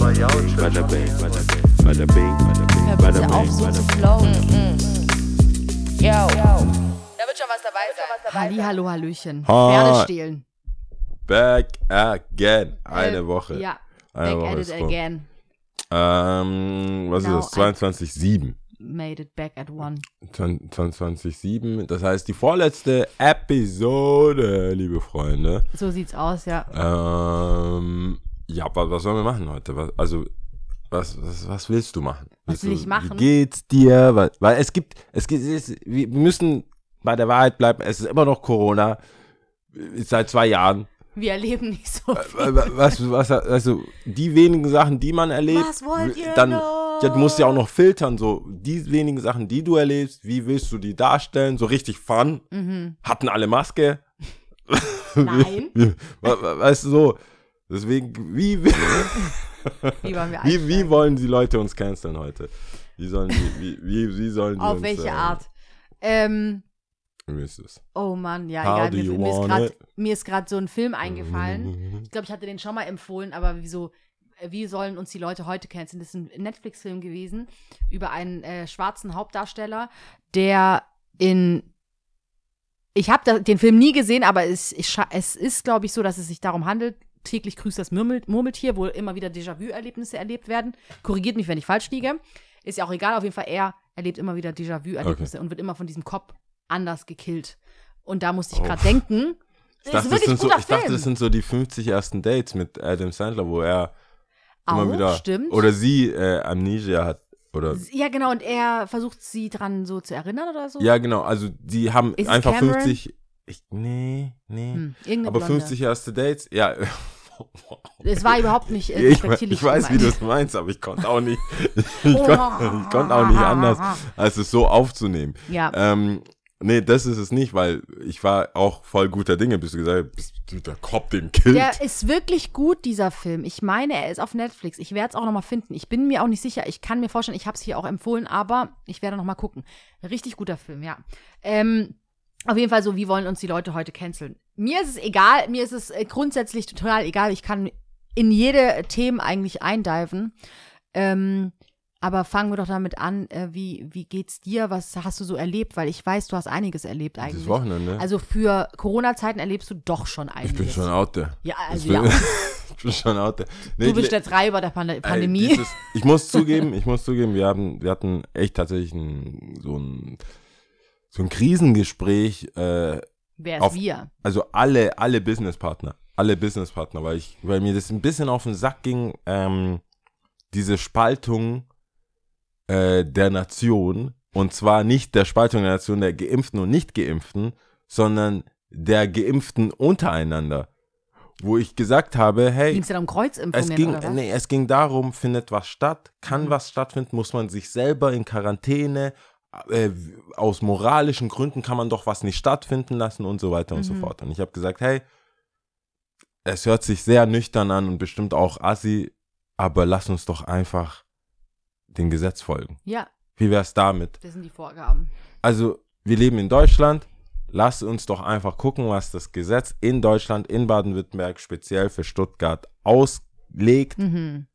Bada bing, bada bing, bada bing, auf, bing, so zu bing. flowen. Yo. Da wird schon was dabei sein. Halli, hallo, hallöchen. Hi. Pferde stehlen. Back again. Eine Äh, Woche. Ja, Eine back Woche at it again. Ähm, was Now ist das? 22,7. Made it back at one. 22,7. Das heißt, die vorletzte Episode, liebe Freunde. So sieht's aus, ja. Ähm, ja, was, was sollen wir machen heute? Was, also, was, was, was willst du machen? Was Willst will du, ich machen? Wie geht's dir? Weil, weil es gibt, es gibt, es, wir müssen bei der Wahrheit bleiben. Es ist immer noch Corona. Seit zwei Jahren. Wir erleben nicht so viel. Was, was, also, die wenigen Sachen, die man erlebt. Was wollt ihr dann, noch? Ja, du musst ja auch noch filtern, so, die wenigen Sachen, die du erlebst, wie willst du die darstellen? So richtig fun. Mhm. Hatten alle Maske. Nein. Weißt du, so. Deswegen, wie, wie, Wie wie, wollen die Leute uns canceln heute? Wie sollen die, wie, wie, wie sollen die Auf uns, welche äh, Art? Ähm, Wie ist es? oh Mann, ja, How egal. Mir, ist grad- mir ist gerade so ein Film eingefallen. Mhm. Ich glaube, ich hatte den schon mal empfohlen, aber wieso, äh, wie sollen uns die Leute heute canceln? Das ist ein Netflix-Film gewesen über einen äh, schwarzen Hauptdarsteller, der in. Ich habe den Film nie gesehen, aber es, ich, es ist, glaube ich, so, dass es sich darum handelt. Täglich grüßt das Murmel Murmeltier, wo immer wieder Déjà-vu-Erlebnisse erlebt werden. Korrigiert mich, wenn ich falsch liege. Ist ja auch egal, auf jeden Fall, er erlebt immer wieder Déjà-vu-Erlebnisse und wird immer von diesem Cop anders gekillt. Und da musste ich Oh. gerade denken. Ich Das dachte, ist das so, ich dachte, das sind so die 50 ersten Dates mit Adam Sandler, wo er immer Auch, wieder. stimmt. Oder sie äh, Amnesia hat. Oder Ja, genau, und er versucht sie dran so zu erinnern oder so. Ja, genau. Also die haben Ist einfach Cameron? 50. Ich, nee, nee. Hm, Aber Blonde. 50 erste Dates, ja. Es war überhaupt nicht äh, ich, ich weiß, wie du es meinst, aber ich konnte auch nicht. Ich, konnte, ich konnte auch nicht anders, als es so aufzunehmen. Ja, Ähm, nee, das ist es nicht, weil ich war auch voll guter Dinge, bis du gesagt hast, der Cop, den killt. der ist wirklich gut, dieser Film. Ich meine, er ist auf Netflix. Ich werde es auch nochmal finden. Ich bin mir auch nicht sicher. Ich kann mir vorstellen, ich habe es hier auch empfohlen, aber ich werde nochmal gucken. Richtig guter Film, ja. Ähm, auf jeden Fall so, wie wollen uns die Leute heute canceln? Mir ist es egal, mir ist es äh, grundsätzlich total egal. Ich kann in jede Themen eigentlich eindiven. Ähm, aber fangen wir doch damit an, äh, wie, wie geht's dir? Was hast du so erlebt? Weil ich weiß, du hast einiges erlebt eigentlich. Dieses Wochenende. Also für Corona-Zeiten erlebst du doch schon ich einiges. bin schon out there. Ja, Ich also bin, ja. ich bin schon out there. Nee, Du bist ich- der Treiber der Pand Ey, Pandemie. dieses, ich muss zugeben, ich muss zugeben, wir haben, wir hatten echt tatsächlich ein, so ein, so ein Krisengespräch, äh, Wer ist auf- wir? also alle, alle Businesspartner, alle Businesspartner, weil ich, weil mir das ein bisschen auf den Sack ging, ähm, diese Spaltung äh, der Nation und zwar nicht der Spaltung der Nation der Geimpften und Nicht-Geimpften, sondern der Geimpften untereinander, wo ich gesagt habe, hey, Ging es denn um Kreuzimpfungen es ging, oder was? nee, es ging darum, findet was statt, kann Mhm. was stattfinden, muss man sich selber in Quarantäne, äh, aus moralischen Gründen kann man doch was nicht stattfinden lassen und so weiter und so Mhm. fort. Und ich habe gesagt, hey, es hört sich sehr nüchtern an und bestimmt auch assi, aber lass uns doch einfach dem Gesetz folgen. Ja, Wie wär's damit? das sind die Vorgaben. Also, wir leben in Deutschland. Lass uns doch einfach gucken, was das Gesetz in Deutschland, in Baden-Württemberg, speziell für Stuttgart auslegt. Mhm.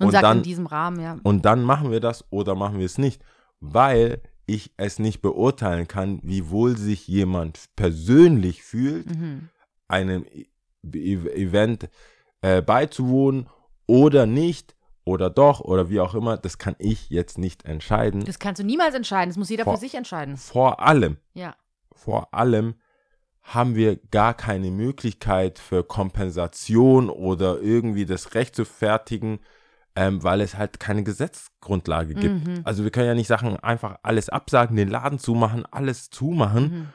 Und, Und sagt dann- in diesem Rahmen, ja. Und dann machen wir das oder machen wir es nicht, weil ich es nicht beurteilen kann, wie wohl sich jemand persönlich fühlt, Mhm. einem E- E- Event äh, beizuwohnen oder nicht oder doch oder wie auch immer. Das kann ich jetzt nicht entscheiden. Das kannst du niemals entscheiden. Das muss jeder Vor- für sich entscheiden. Vor allem, Ja. vor allem haben wir gar keine Möglichkeit für Kompensation oder irgendwie das Recht zu fertigen, ähm, weil es halt keine Gesetzesgrundlage gibt. Mhm. Also wir können ja nicht Sachen einfach alles absagen, den Laden zumachen, alles zumachen Mhm.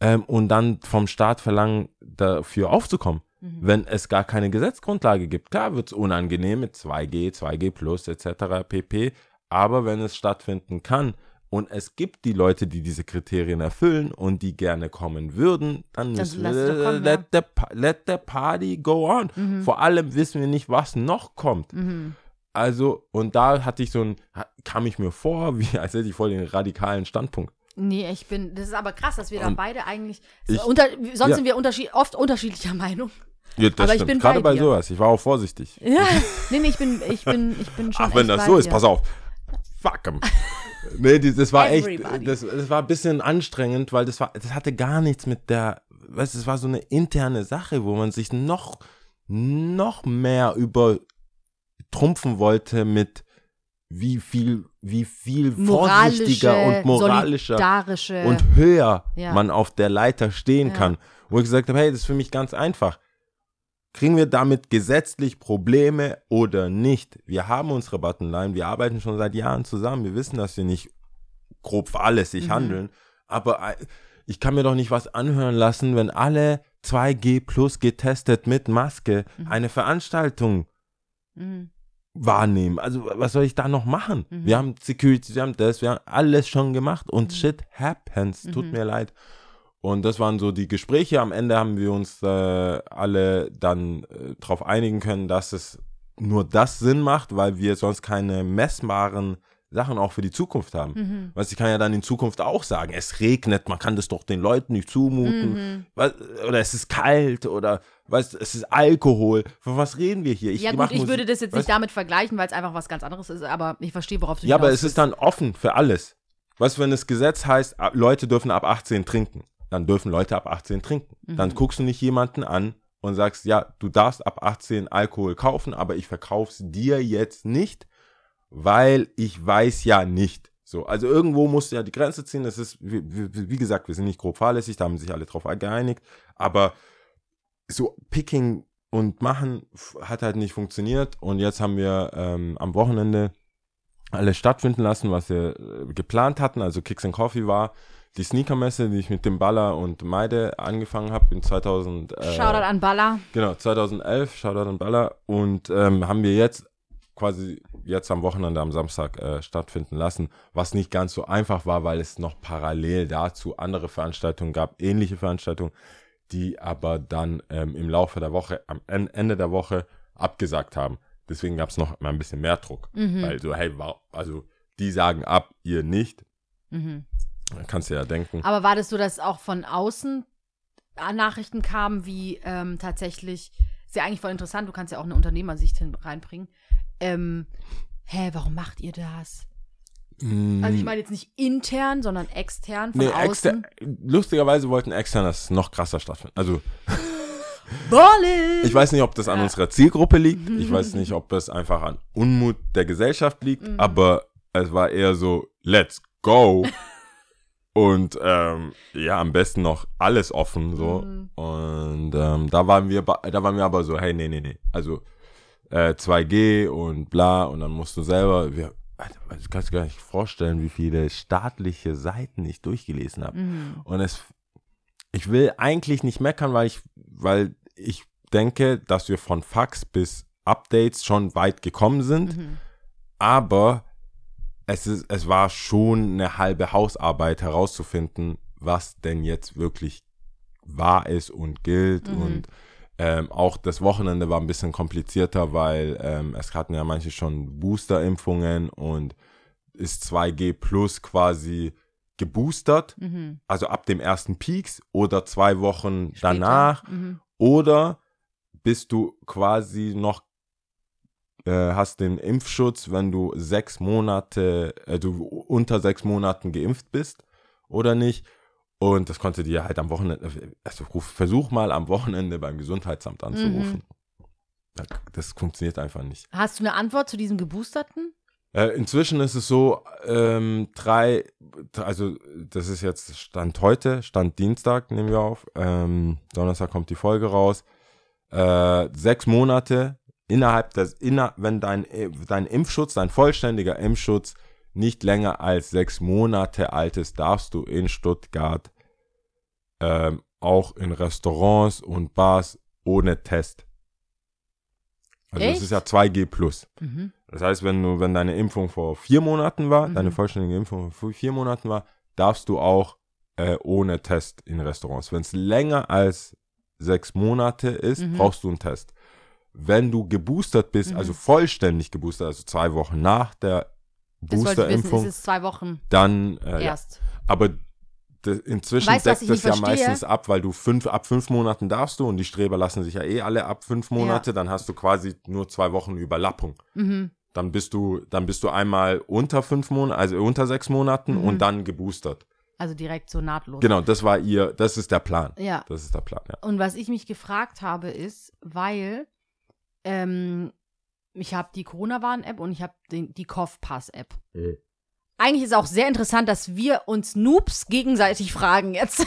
ähm, und dann vom Staat verlangen, dafür aufzukommen, Mhm. wenn es gar keine Gesetzesgrundlage gibt. Klar wird es unangenehm mit 2G, 2G plus etc. pp. Aber wenn es stattfinden kann und es gibt die Leute, die diese Kriterien erfüllen und die gerne kommen würden, dann müssen wir kommen, let, ja. the, let the party go on. Mhm. Vor allem wissen wir nicht, was noch kommt. Mhm. Also, und da hatte ich so ein, kam ich mir vor, wie als hätte ich voll den radikalen Standpunkt. Nee, ich bin. Das ist aber krass, dass wir da Und beide eigentlich. ich- unter, sonst ja. sind wir unterschied, oft unterschiedlicher Meinung. Ja, das Aber ich stimmt. bin Gerade bei bei sowas. Ich war auch vorsichtig. Ja, nee, nee, ich bin, ich bin, ich bin schon Ach, wenn das so ist, dir. pass auf. Fuck 'em. Nee, das war echt, das, das war ein bisschen anstrengend, weil das war, das hatte gar nichts mit der, weißt du, es war so eine interne Sache, wo man sich noch, noch mehr übertrumpfen wollte mit wie viel, wie viel vorsichtiger und moralischer und höher Ja. man auf der Leiter stehen Ja. kann. Wo ich gesagt habe, hey, das ist für mich ganz einfach. Kriegen wir damit gesetzlich Probleme oder nicht? Wir haben unsere Buttonline, wir arbeiten schon seit Jahren zusammen. Wir wissen, dass wir nicht grob fahrlässig Mhm. handeln. Aber äh, ich kann mir doch nicht was anhören lassen, wenn alle 2G plus getestet mit Maske eine Veranstaltung Mhm. Wahrnehmen. Also was soll ich da noch machen? Mhm. Wir haben Security, wir haben das, wir haben alles schon gemacht und shit happens. Tut Mhm. mir leid. Und das waren so die Gespräche. Am Ende haben wir uns äh, alle dann äh, darauf einigen können, dass es nur das Sinn macht, weil wir sonst keine messbaren Sachen auch für die Zukunft haben. Mhm. Du, ich kann ja dann in Zukunft auch sagen, es regnet, man kann das doch den Leuten nicht zumuten. Mhm. Was, oder es ist kalt oder du, es ist Alkohol. Von was reden wir hier? Ich Ja gut, ich Musik- würde das jetzt weißt nicht damit vergleichen, weil es einfach was ganz anderes ist, aber ich verstehe, worauf du Ja, aber es ist dann offen für alles. Du, wenn das Gesetz heißt, ab- Leute dürfen ab 18 trinken, dann dürfen Leute ab 18 trinken. Mhm. Dann guckst du nicht jemanden an und sagst, ja, du darfst ab 18 Alkohol kaufen, aber ich verkauf's dir jetzt nicht, weil ich weiß ja nicht. So, also irgendwo musst du ja die Grenze ziehen. Das ist, wie, wie, gesagt, wir sind nicht grob fahrlässig, da haben sich alle drauf geeinigt. Aber so Picking und Machen hat halt nicht funktioniert. Und jetzt haben wir ähm, am Wochenende alles stattfinden lassen, was wir äh, geplant hatten. Also Kicks and Coffee war die Sneakermesse, die ich mit dem Baller und Meide angefangen habe in 2000. Äh, Shoutout an Baller. Genau, 2011, Shoutout an Baller. Und ähm, haben wir jetzt quasi jetzt am Wochenende, am Samstag äh, stattfinden lassen, was nicht ganz so einfach war, weil es noch parallel dazu andere Veranstaltungen gab, ähnliche Veranstaltungen, die aber dann ähm, im Laufe der Woche, am En- Ende der Woche abgesagt haben. Deswegen gab es noch mal ein bisschen mehr Druck. Mhm. Weil so, hey, wa- also die sagen ab, ihr nicht. Mhm. Kannst du ja denken. Aber war das so, dass auch von außen Nachrichten kamen, wie ähm, tatsächlich, ist ja eigentlich voll interessant, du kannst ja auch eine Unternehmersicht hin reinbringen. Ähm, hä, warum macht ihr das? Also ich meine jetzt nicht intern, sondern extern, von Nee, außen. lustigerweise wollten extern das noch krasser stattfinden. Also! Ich weiß nicht, ob das an Ja. unserer Zielgruppe liegt. Ich weiß nicht, ob es einfach an Unmut der Gesellschaft liegt. Mhm. Aber es war eher so, let's go. Und ähm, ja, am besten noch alles offen so. Mhm. Und ähm, da waren wir, da waren wir aber so, hey, nee, nee, nee. Also äh, 2G und bla. Und dann musst du selber, wir, Alter, du kannst dir gar nicht vorstellen, wie viele staatliche Seiten ich durchgelesen habe. Mhm. Und es, ich will eigentlich nicht meckern, weil ich, weil ich denke, dass wir von Fax bis Updates schon weit gekommen sind. Mhm. Aber es ist, es war schon eine halbe Hausarbeit herauszufinden, was denn jetzt wirklich wahr ist und gilt. Mhm. Und ähm, auch das Wochenende war ein bisschen komplizierter, weil ähm, es hatten ja manche schon Booster-Impfungen und ist 2G plus quasi geboostert Mhm. also ab dem ersten Peaks oder zwei Wochen Später. danach Mhm. oder bist du quasi noch äh, hast den Impfschutz, wenn du sechs Monate, äh, du unter sechs Monaten geimpft bist oder nicht. Und das konnte dir halt am Wochenende, also versuch mal am Wochenende beim Gesundheitsamt anzurufen. Das- Das funktioniert einfach nicht. Hast du eine Antwort zu diesem Geboosterten? Äh, inzwischen ist es so, ähm, drei, also das ist jetzt Stand heute, Stand Dienstag nehmen wir auf, ähm, Donnerstag kommt die Folge raus, äh, sechs Monate innerhalb des, inner, wenn dein, äh, dein Impfschutz, dein vollständiger Impfschutz nicht länger als sechs Monate alt ist, darfst du in Stuttgart ähm, auch in Restaurants und Bars ohne Test. Also das Echt? ist ja 2G plus. Mhm. Das heißt, wenn du, wenn deine Impfung vor vier Monaten war, Mhm. deine vollständige Impfung vor vier Monaten war, darfst du auch äh, ohne Test in Restaurants. Wenn es länger als sechs Monate ist, Mhm. brauchst du einen Test. Wenn du geboostert bist, Mhm. also vollständig geboostert, also zwei Wochen nach der es Boosterimpfung, ist zwei Wochen dann äh, ja. erst. Aber de, inzwischen Weißt deckt das ja verstehe? meistens ab, weil du fünf, ab fünf Monaten darfst du und die Streber lassen sich ja eh alle ab fünf Monate, dann hast du quasi nur zwei Wochen Überlappung. Mhm. Dann bist du, dann bist du einmal unter fünf Monaten, also unter sechs Monaten Mhm. und dann geboostert. Also direkt so nahtlos. Genau, das war ihr, das ist der Plan. Ja. Das ist der Plan, ja. Und was ich mich gefragt habe, ist, weil ähm, ich habe die Corona-Warn-App und ich habe die Kopfpass-App. Mhm. Eigentlich ist auch sehr interessant, dass wir uns Noobs gegenseitig fragen jetzt.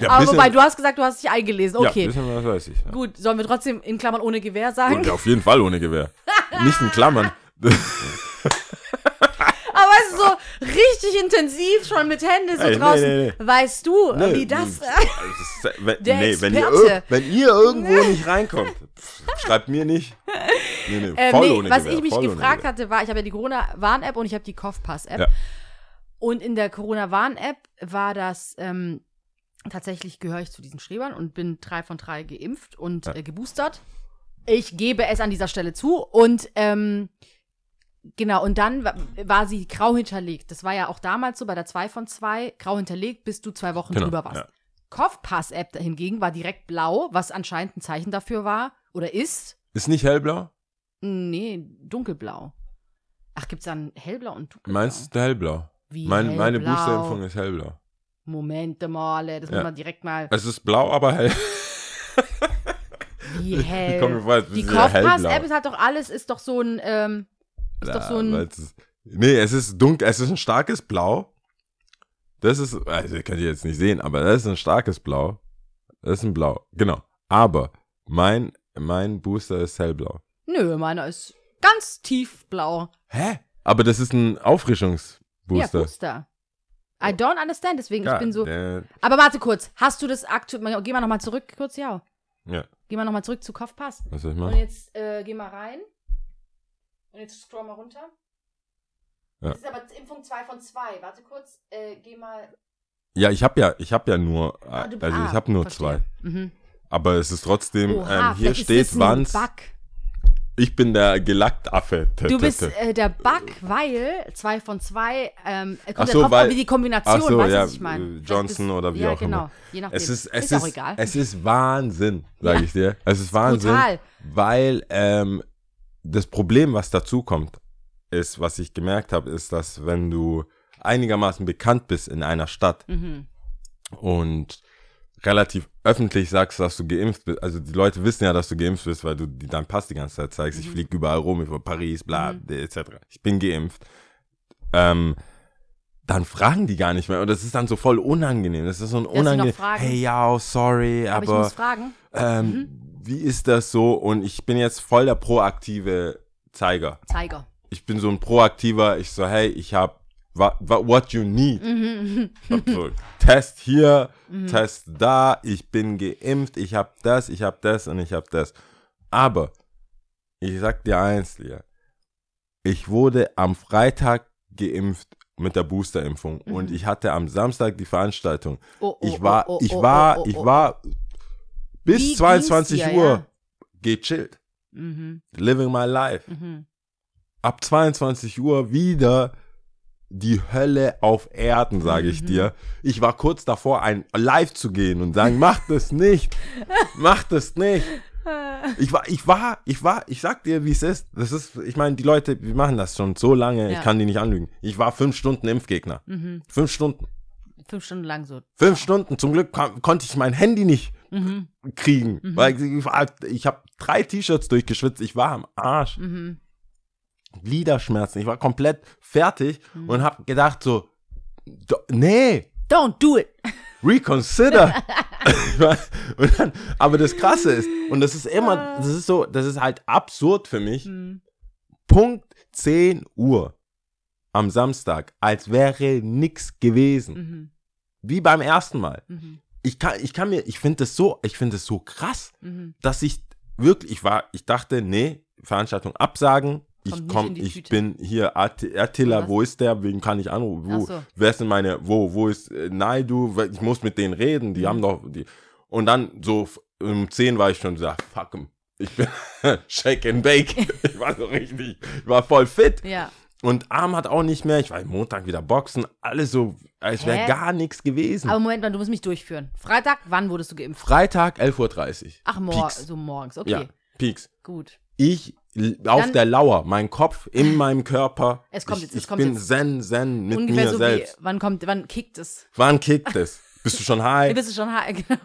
Ja, Aber wobei, du hast gesagt, du hast dich eingelesen. Okay. Ja, bisschen was weiß ich. Ja. Gut, sollen wir trotzdem in Klammern ohne Gewehr sagen? Und auf jeden Fall ohne Gewehr. Nicht in Klammern. Aber weißt du, so richtig intensiv schon mit Händen so Ey, nee, draußen. nee, Weißt du, Nee, wie das. das ist- wenn, Der nee, wenn ihr, Experte. wenn ihr irgendwo nicht reinkommt, schreibt mir nicht. Nee, nee, Ähm, voll nee, ohne was Gewehr, ich mich gefragt hatte, war, ich habe ja die Corona-Warn-App und ich habe die Kopfpass-App. Ja. Und in der Corona-Warn-App war das, ähm, tatsächlich gehöre ich zu diesen Schrebern und bin drei von drei geimpft und Ja. äh, geboostert. Ich gebe es an dieser Stelle zu und ähm, genau, und dann wa- war sie grau hinterlegt. Das war ja auch damals so bei der 2 von 2, grau hinterlegt, bis du zwei Wochen Genau, drüber warst. ja. Kopfpass-App hingegen war direkt blau, was anscheinend ein Zeichen dafür war oder ist. Ist nicht hellblau? Nee, dunkelblau. Ach, gibt's dann hellblau und dunkelblau? Meinst du hellblau? Wie Mein, meine hellblau? Boosterimpfung ist hellblau. Moment mal, das Ja. muss man direkt mal. Es ist blau, aber hell. Wie Ich hell. komme mir vor, als Die. Kopfpass-App ist halt doch alles, ist doch so ein, ähm, ist doch so ein. ist, nee, es ist dunkel, es ist ein starkes Blau. Das ist, also könnt ihr jetzt nicht sehen, aber das ist ein starkes Blau. Das ist ein Blau, genau. Aber mein, mein Booster ist hellblau. Nö, meiner ist ganz tiefblau. Hä? Aber das ist ein Ja, Auffrischungsbooster. Booster. I don't understand, deswegen, ich bin so. äh, Aber warte kurz, hast du das aktuell. Geh mal nochmal zurück, kurz, ja. ja, Geh mal nochmal zurück zu Kopfpass. was soll ich Und machen? jetzt äh, geh mal rein. Und jetzt scroll mal runter. Ja. Das ist aber Impfung 2 von 2. Warte kurz, äh, geh mal. Ja, ich habe ja, ich habe ja nur, Ah, du- also ah, ich habe nur verstehe. zwei. Mhm. Aber es ist trotzdem, Oha, ähm, hier steht. Bug. Ich bin der Gelackaffe. Du bist äh, der Bug, weil zwei von zwei, ähm, kommt so, weil- wie die Kombination, Ach so, weißt ja, was ich meine? Johnson bist- oder wie ja, auch genau, immer. je nachdem. Es ist, es ist, ist, auch egal. es ist Wahnsinn, sage Ja. ich dir. Es ist Wahnsinn, Brutal. weil ähm, das Problem, was dazu kommt, ist, was ich gemerkt habe, ist, dass wenn du einigermaßen bekannt bist in einer Stadt Mhm. und relativ öffentlich sagst, dass du geimpft bist, also die Leute wissen ja, dass du geimpft bist, weil du deinen Pass die ganze Zeit zeigst, ich Mhm. fliege überall rum, ich war Paris, bla, Mhm. etc. Ich bin geimpft. Ähm, dann fragen die gar nicht mehr und das ist dann so voll unangenehm. Das ist so ein unangenehm. Hey, ja, sorry, Aber ich aber muss fragen. ähm, Mhm. wie ist das so? Und ich bin jetzt voll der proaktive Zeiger. Zeiger. Ich bin so ein proaktiver, ich so, hey, ich hab wa, wa, what you need. Mhm. Test hier, Mhm. Test da, ich bin geimpft, ich hab das, ich hab das und ich hab das. Aber ich sag dir eins, Lia, ich wurde am Freitag geimpft mit der Boosterimpfung und ich hatte am Samstag die Veranstaltung. Oh, oh, Ich war, oh, oh, ich oh, war, oh, ich war bis Wie ging's 22 dir, Uhr ja? gechillt. Mhm. Living my life. Mhm. Ab 22 Uhr wieder die Hölle auf Erden, sage ich Mhm. dir. Ich war kurz davor, ein live zu gehen und sagen, mach das nicht. mach das nicht. Ich war, ich war, ich war, ich sag dir, wie es ist. Das ist, ich meine, die Leute, wir machen das schon so lange, ich Ja. kann die nicht anlügen. Ich war fünf Stunden Impfgegner. Mhm. Fünf Stunden. Fünf Stunden lang so. Fünf Stunden. Zum Glück kon konnte ich mein Handy nicht Mhm. kriegen, Mhm. weil ich, war- ich habe drei T-Shirts durchgeschwitzt. Ich war am Arsch. Mhm. Gliederschmerzen. Ich war komplett fertig Mhm. und habe gedacht so, do, nee, Don't do it. reconsider. dann, aber das Krasse ist, und das ist immer, das ist so, das ist halt absurd für mich, Mhm. Punkt 10 Uhr am Samstag, als wäre nix gewesen. Mhm. Wie beim ersten Mal. Mhm. Ich kann, ich kann mir, ich finde das so, ich finde es so krass, Mhm. dass ich wirklich, ich war, ich dachte, nee, Veranstaltung absagen. Ich komm, ich Tüte. bin hier Att- Attila, Was? wo ist der? Wen kann ich anrufen? Wo, so. Wer ist denn meine, wo, wo ist äh, Naidu? Ich muss mit denen reden, die Mhm. haben doch, die. Und dann so um 10 war ich schon so, fuck 'em. Ich bin shake and bake. ich war so richtig, ich war voll fit. Ja. Und Arm hat auch nicht mehr. Ich war Montag wieder boxen. Alles so, als wäre gar nichts gewesen. Aber Moment mal, du musst mich durchführen. Freitag, wann wurdest du geimpft? Freitag, 11.30 Uhr. Ach, mor Peaks. so morgens, okay. Ja, Peaks. Gut. Ich auf Dann- der Lauer, mein Kopf in meinem Körper. Es kommt ich, jetzt, es ich kommt bin jetzt. zen, zen mit Ungefähr mir so selbst. wie, wann kommt, wann kickt es? Wann kickt es? Bist du schon high? bist du schon high, genau.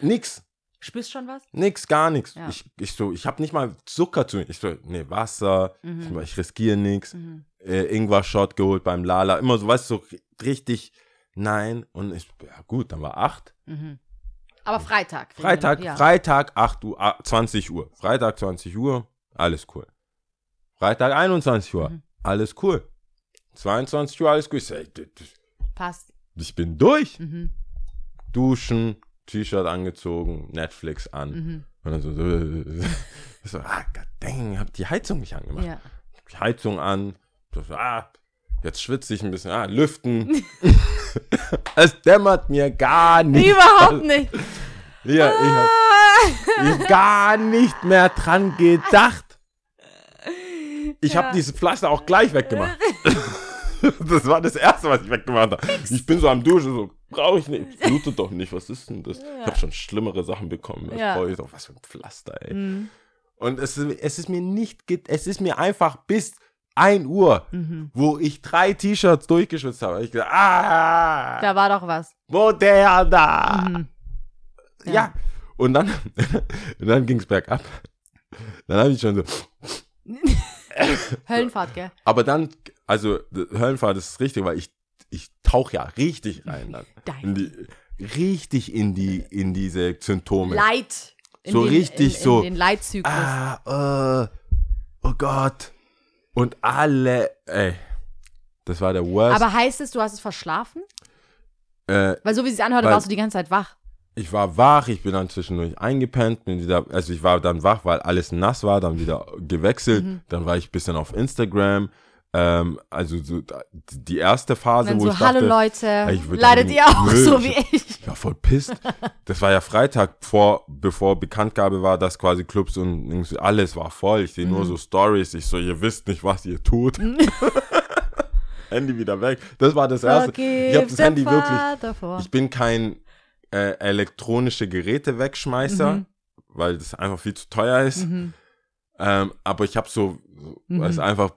Nix. Spürst schon was? Nix, gar nichts. Ja. Ich, ich so, ich habe nicht mal Zucker zu mir. Ich so, nee, Wasser, Mhm. ich, ich riskiere nichts. Mhm. Äh, Ingwer-Shot geholt beim Lala. Immer so, weißt du, so richtig, nein. Und ich, ja gut, dann war acht. Mhm. Aber Freitag. Freitag, ja. Freitag, 8 Uhr, ah, 20 Uhr. Freitag, 20 Uhr, alles cool. Freitag, 21 Uhr, Mhm. alles cool. 22 Uhr, alles. Ich, d- Passt. ich bin durch. Mhm. Duschen, T-Shirt angezogen, Netflix an. Mhm. Und dann so, so, ich so ah, god dang, hab die Heizung nicht angemacht. Ja. Die Heizung an. So, ah, jetzt schwitze ich ein bisschen. Ah, lüften. es dämmert mir gar nicht. Überhaupt nicht. Ja, ich hab, ich hab gar nicht mehr dran gedacht. Ich Ja. habe dieses Pflaster auch gleich weggemacht. das war das Erste, was ich weggemacht habe. Ich bin so am Duschen, so, brauche ich nicht. Blutet doch nicht, was ist denn das? Ich habe schon schlimmere Sachen bekommen. Ja. brauche ich doch, was für ein Pflaster, ey. Mhm. Und es, ist- es ist mir nicht, es ist mir einfach bis 1 Uhr, Mhm. wo ich drei T-Shirts durchgeschwitzt habe. Ich gesagt, ah, Da war doch was. moderna. Mhm. Ja. Ja. Und dann, und dann ging es bergab. Dann habe ich schon so, Höllenfahrt, gell? aber dann, also Höllenfahrt ist richtig, weil ich, ich tauche ja richtig rein dann. In die, richtig in die, in diese Symptome. Leid. In So den, richtig in, so, In den Leitzyklus. Ah, äh, oh Gott. Und alle, ey, das war der Worst. Aber heißt es, du hast es verschlafen? äh, Weil so wie es sich anhörte, Weil- warst du die ganze Zeit wach. ich war wach, ich bin dann zwischendurch eingepennt, bin wieder, also ich war dann wach, weil alles nass war, dann wieder gewechselt, Mhm. dann war ich ein bisschen auf Instagram, ähm, also so die erste Phase, dann wo so, ich dachte, hallo Leute, ich leidet ihr auch Nö, so wie ich? ich war voll pisst. Das war ja Freitag, vor, bevor Bekanntgabe war, dass quasi Clubs und alles war voll. Ich sehe nur Mhm. so Stories. Ich so, ihr wisst nicht, was ihr tut. Handy wieder weg. Das war das erste. ich habe das Vergib Handy wirklich. Vor. Ich bin kein äh, elektronische Geräte wegschmeißer, Mhm. weil das einfach viel zu teuer ist. Mhm. Ähm, aber ich habe so, Mhm. weil es einfach,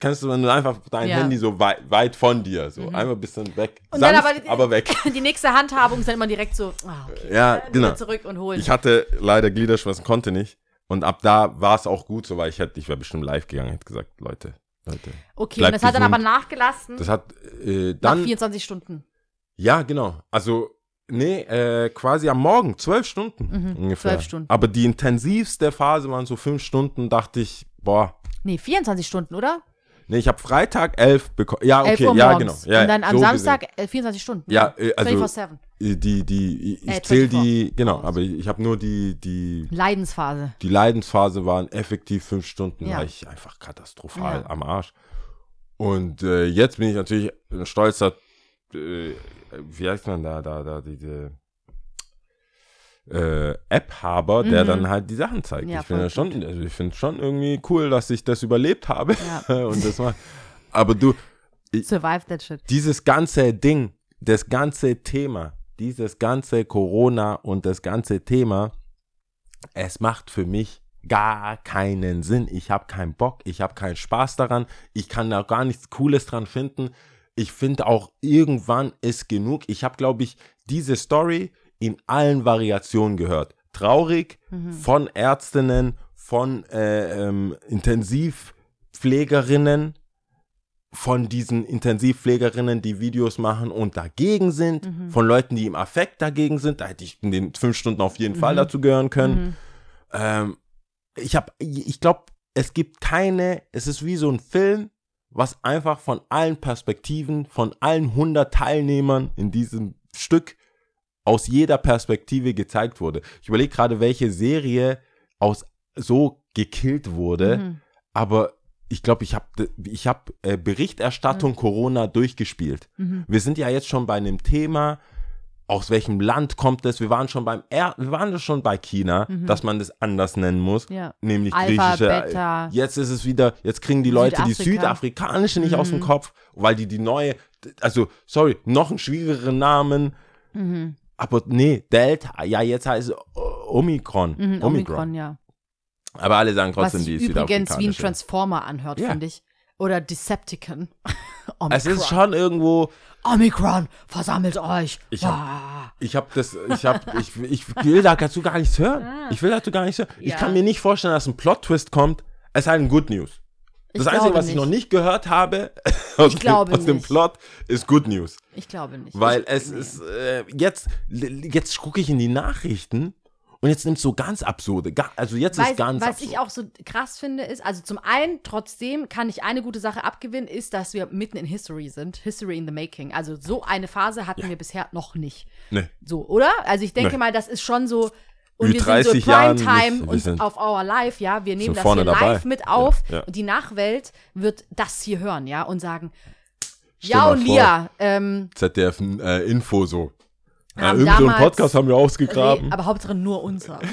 kennst du, du einfach dein Ja. Handy so weit, weit von dir, so Mhm. einfach ein bisschen weg. Und dann Sanft, aber die- aber weg. Die nächste Handhabung ist dann immer direkt so, ah, okay, Ja, genau. zurück und holen. Ich hatte leider Gliederschmerzen, konnte nicht. Und ab da war es auch gut so, weil ich hätte, ich wäre bestimmt live gegangen, hätte gesagt, Leute, Leute. okay, und das hat dann aber nachgelassen Das hat äh, nach dann, 24 Stunden. ja genau, also nee, äh, quasi am Morgen, zwölf Stunden Mhm, ungefähr. 12 Stunden. Aber die intensivste Phase waren so fünf Stunden, dachte ich, boah, Nee, 24 Stunden, oder? nee, ich habe Freitag elf bekommen. Ja, 11 okay, Uhr ja, genau. Ja, und dann am so Samstag äh, 24 Stunden. Ja, äh, also- 24/7. gesehen. Die, die, ich, Äh, zähle die, 24 genau, aber ich, ich habe nur die, die Leidensphase. die Leidensphase waren effektiv fünf Stunden, Ja. war ich einfach katastrophal Ja. am Arsch. Und äh, jetzt bin ich natürlich ein stolzer, äh, wie heißt man da, da, da, diese äh, App-Haber, der Mhm. dann halt die Sachen zeigt. Ja, ich finde schon, also ich finde schon irgendwie cool, dass ich das überlebt habe. Ja. Und das war, aber du, Survive that shit. dieses ganze Ding, das ganze Thema, dieses ganze Corona und das ganze Thema, es macht für mich gar keinen Sinn. Ich habe keinen Bock, ich habe keinen Spaß daran, ich kann da gar nichts Cooles dran finden. Ich finde auch, irgendwann ist genug. Ich habe, glaube ich, diese Story in allen Variationen gehört. Traurig von Ärztinnen, von äh, ähm, Intensivpflegerinnen, von diesen Intensivpflegerinnen, die Videos machen und dagegen sind, von Leuten, die im Affekt dagegen sind. Da hätte ich in den fünf Stunden auf jeden Fall dazu gehören können. Mhm. Ähm, ich habe, ich glaube, es gibt keine, es ist wie so ein Film, was einfach von allen Perspektiven, von allen 100 Teilnehmern in diesem Stück aus jeder Perspektive gezeigt wurde. Ich überlege gerade, welche Serie aus so gekillt wurde, Mhm. aber ich glaube, ich habe ich hab, äh, Berichterstattung Corona durchgespielt. Mhm. Wir sind ja jetzt schon bei einem Thema, aus welchem Land kommt es. Wir waren schon beim er wir waren schon bei China, dass man das anders nennen muss, Mhm. Ja. nämlich Alpha, griechische. Beta. Jetzt ist es wieder, jetzt kriegen die Leute die Südafrika. südafrikanische nicht aus dem Mhm. Kopf, weil die die neue, also sorry, noch einen schwierigeren Namen. Mhm. Aber nee, Delta, ja, jetzt heißt es Omikron. Mhm, Omikron. Omikron, ja. Aber alle sagen Was trotzdem sich die übrigens wie ein. Transformer anhört, Ja. finde ich. Oder Decepticon. Omikron. Es ist schon irgendwo, Omikron, versammelt euch. Ich hab- Ah. ich habe das, ich habe, ich, ich will dazu gar nichts hören. Ich will dazu gar nichts hören. Ich Ja. kann mir nicht vorstellen, dass ein Plot-Twist kommt. Es sei denn Good News. Ich Das Einzige, was ich nicht. noch nicht gehört habe aus, dem, aus dem. Plot, ist Good News. Ich glaube nicht. Weil ich, es ist, äh, jetzt, jetzt gucke ich in die Nachrichten und jetzt nimmt es so ganz absurde, also jetzt Weiß, ist ganz was absurd. ich auch so krass finde, ist, also zum einen trotzdem kann ich eine gute Sache abgewinnen, ist, dass wir mitten in History sind. History in the making. Also so eine Phase hatten wir bisher noch nicht. nee. So, oder? Also ich denke Nee. mal, das ist schon so. Und wir sind 30 so Jahren Primetime und sind- auf Our Life, ja. Wir nehmen sind das hier dabei. live mit auf Ja, ja. und die Nachwelt wird das hier hören, ja, und sagen, Stell ja und. Lia, ähm, ZDF äh, Info so. Ja, irgend so einen Podcast haben wir ausgegraben. Nee, aber Hauptsache nur unser.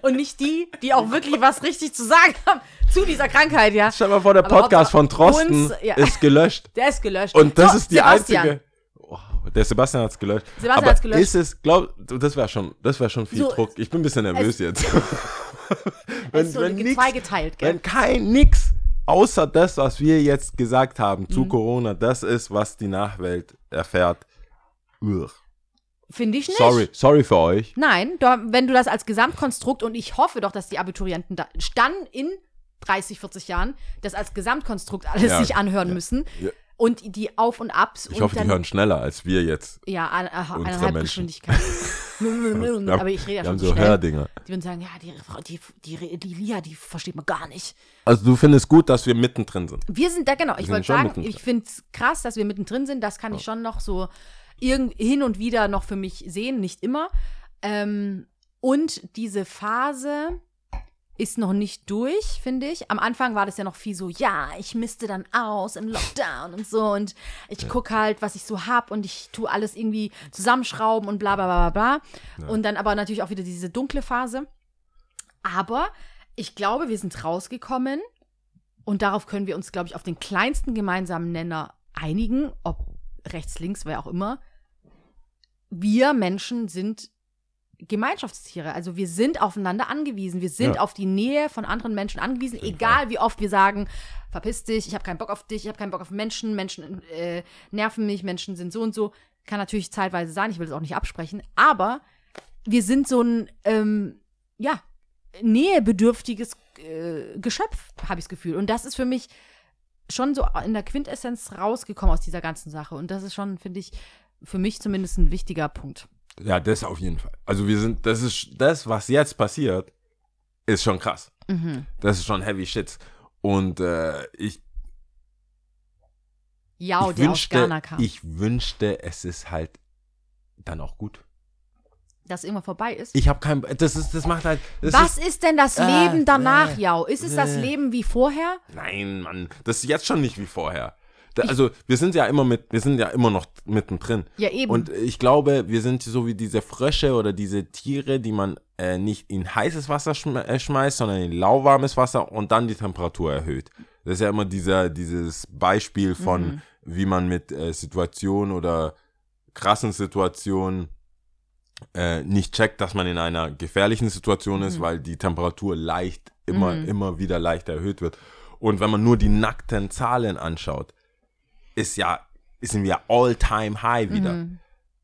Und nicht die, die auch wirklich was richtig zu sagen haben zu dieser Krankheit, ja. Stell mal vor, der Podcast von Drosten uns, ja. ist gelöscht. Der ist gelöscht. Und das So, ist die Sebastian. einzige. Der Sebastian hat's gelöscht. Sebastian Aber hat's gelöscht. Ist es, glaub, das wäre schon, das wäre schon viel So, Druck. Ich bin ein bisschen nervös es- jetzt. Es ist so nix- zweigeteilt, gell? wenn kein nix außer das, was wir jetzt gesagt haben Mhm. zu Corona, das ist, was die Nachwelt erfährt. Ugh. Finde ich nicht. Sorry, sorry für euch. Nein, da, wenn du das als Gesamtkonstrukt und ich hoffe doch, dass die Abiturienten da, dann in 30, 40 Jahren das als Gesamtkonstrukt alles Ja, sich anhören müssen ja. Und die Auf und Abs Ich und hoffe, die hören schneller als wir jetzt. ja, eineinhalb. Geschwindigkeit. Wir Aber ich rede ja wir schon so schnell. Hördinger. Die würden sagen, ja, die, die, die, die Lia, die versteht man gar nicht. Also du findest gut, dass wir mittendrin sind. Wir sind da, genau. Ich sind wollte sagen, mittendrin. ich finde es krass, dass wir mittendrin sind. Das kann ich schon noch so irgend, hin und wieder noch für mich sehen, nicht immer. Ähm, und diese Phase ist noch nicht durch, finde ich. Am Anfang war das ja noch viel so, ja, ich misste dann aus im Lockdown und so und ich gucke halt, was ich so hab und ich tue alles irgendwie zusammenschrauben und bla bla bla bla bla. Und dann aber natürlich auch wieder diese dunkle Phase. Aber ich glaube, wir sind rausgekommen und darauf können wir uns, glaube ich, auf den kleinsten gemeinsamen Nenner einigen, ob rechts, links, wer auch immer. Wir Menschen sind Gemeinschaftstiere. Also wir sind aufeinander angewiesen. Wir sind Ja. auf die Nähe von anderen Menschen angewiesen, egal wie oft wir sagen, verpiss dich, ich habe keinen Bock auf dich, ich habe keinen Bock auf Menschen, Menschen äh, nerven mich, Menschen sind so und so. Kann natürlich zeitweise sein, ich will es auch nicht absprechen, aber wir sind so ein, ähm, ja, nähebedürftiges äh, Geschöpf, habe ich das Gefühl. Und das ist für mich schon so in der Quintessenz rausgekommen aus dieser ganzen Sache. Und das ist schon, finde ich, für mich zumindest ein wichtiger Punkt. Ja, das auf jeden Fall. Also wir sind, das ist, das, was jetzt passiert, ist schon krass. Mhm. Das ist schon heavy shit. Und äh, ich, Ja, ich, der aus wünschte, Ghana kam. ich wünschte, es ist halt dann auch gut. dass irgendwann vorbei ist. Ich habe kein, das ist, das macht halt, das Was ist, ist, denn das Ah, Leben danach, nee, Jau? Ist es das. Leben wie vorher? nein, Mann, das ist jetzt schon nicht wie vorher. Da, also wir sind ja immer mit, wir sind ja immer noch mittendrin. Ja, eben. Und ich glaube, wir sind so wie diese Frösche oder diese Tiere, die man äh, nicht in heißes Wasser schme äh, schmeißt, sondern in lauwarmes Wasser und dann die Temperatur erhöht. Das ist ja immer dieser, dieses Beispiel von, Mhm. wie man mit äh, Situationen oder krassen Situationen äh, nicht checkt, dass man in einer gefährlichen Situation ist, weil die Temperatur leicht, immer, Mhm. immer wieder leicht erhöht wird. Und wenn man nur die nackten Zahlen anschaut, ist ja, sind wir all-time high wieder. Mhm.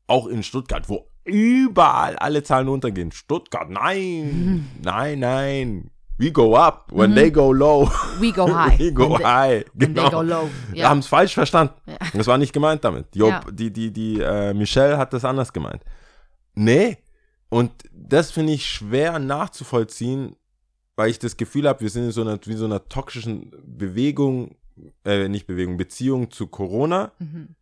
Auch in Stuttgart, wo überall alle Zahlen runtergehen. Stuttgart, nein, nein, nein. We go up when they go low. We go high. We go When they- high. when Genau. they go low. Wir haben es falsch verstanden. Ja. Das war nicht gemeint damit. Job, Ja. die, die, die, äh, Michelle hat das anders gemeint. Nee. Und das finde ich schwer nachzuvollziehen, weil ich das Gefühl habe, wir sind in so einer, wie so einer toxischen Bewegung, äh, nicht Bewegung, Beziehung zu Corona, Mhm.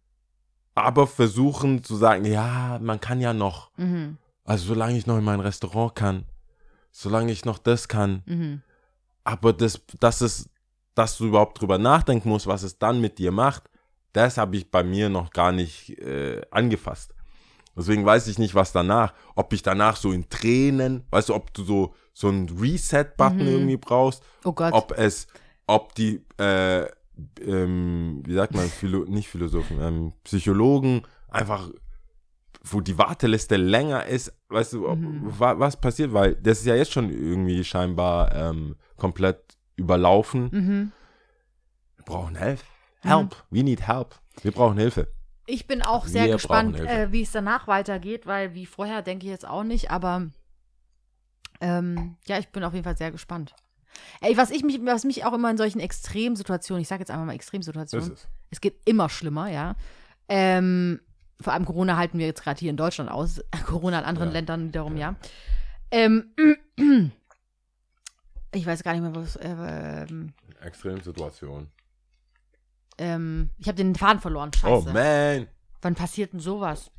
aber versuchen zu sagen, ja, man kann ja noch. Mhm. Also solange ich noch in mein Restaurant kann, solange ich noch das kann, Mhm. aber das, das ist, dass du überhaupt drüber nachdenken musst, was es dann mit dir macht, das habe ich bei mir noch gar nicht äh, angefasst. Deswegen weiß ich nicht, was danach. Ob ich danach so in Tränen, weißt du, ob du so, so einen Reset-Button Mhm. irgendwie brauchst, Oh Gott. ob es, ob die, äh, ähm, wie sagt man, Philo nicht Philosophen, ähm, Psychologen einfach, wo die Warteliste länger ist, weißt du, Mhm. wa was passiert, weil das ist ja jetzt schon irgendwie scheinbar ähm, komplett überlaufen. mhm. Wir brauchen Hilfe. Help. We need help. Wir brauchen Hilfe. Ich bin auch sehr Wir gespannt, äh, wie es danach weitergeht, weil wie vorher denke ich jetzt auch nicht, aber ähm, ja, ich bin auf jeden Fall sehr gespannt. Ey, was ich mich, was mich auch immer in solchen Extremsituationen, ich sage jetzt einfach mal Extremsituationen, es. es geht immer schlimmer, ja. Ähm, vor allem Corona halten wir jetzt gerade hier in Deutschland aus, Corona in anderen Ja. Ländern wiederum, ja. Ähm, ich weiß gar nicht mehr, was. Äh, ähm, Extremsituation. ähm, ich habe den Faden verloren. Oh Scheiße. man. Wann passiert denn sowas?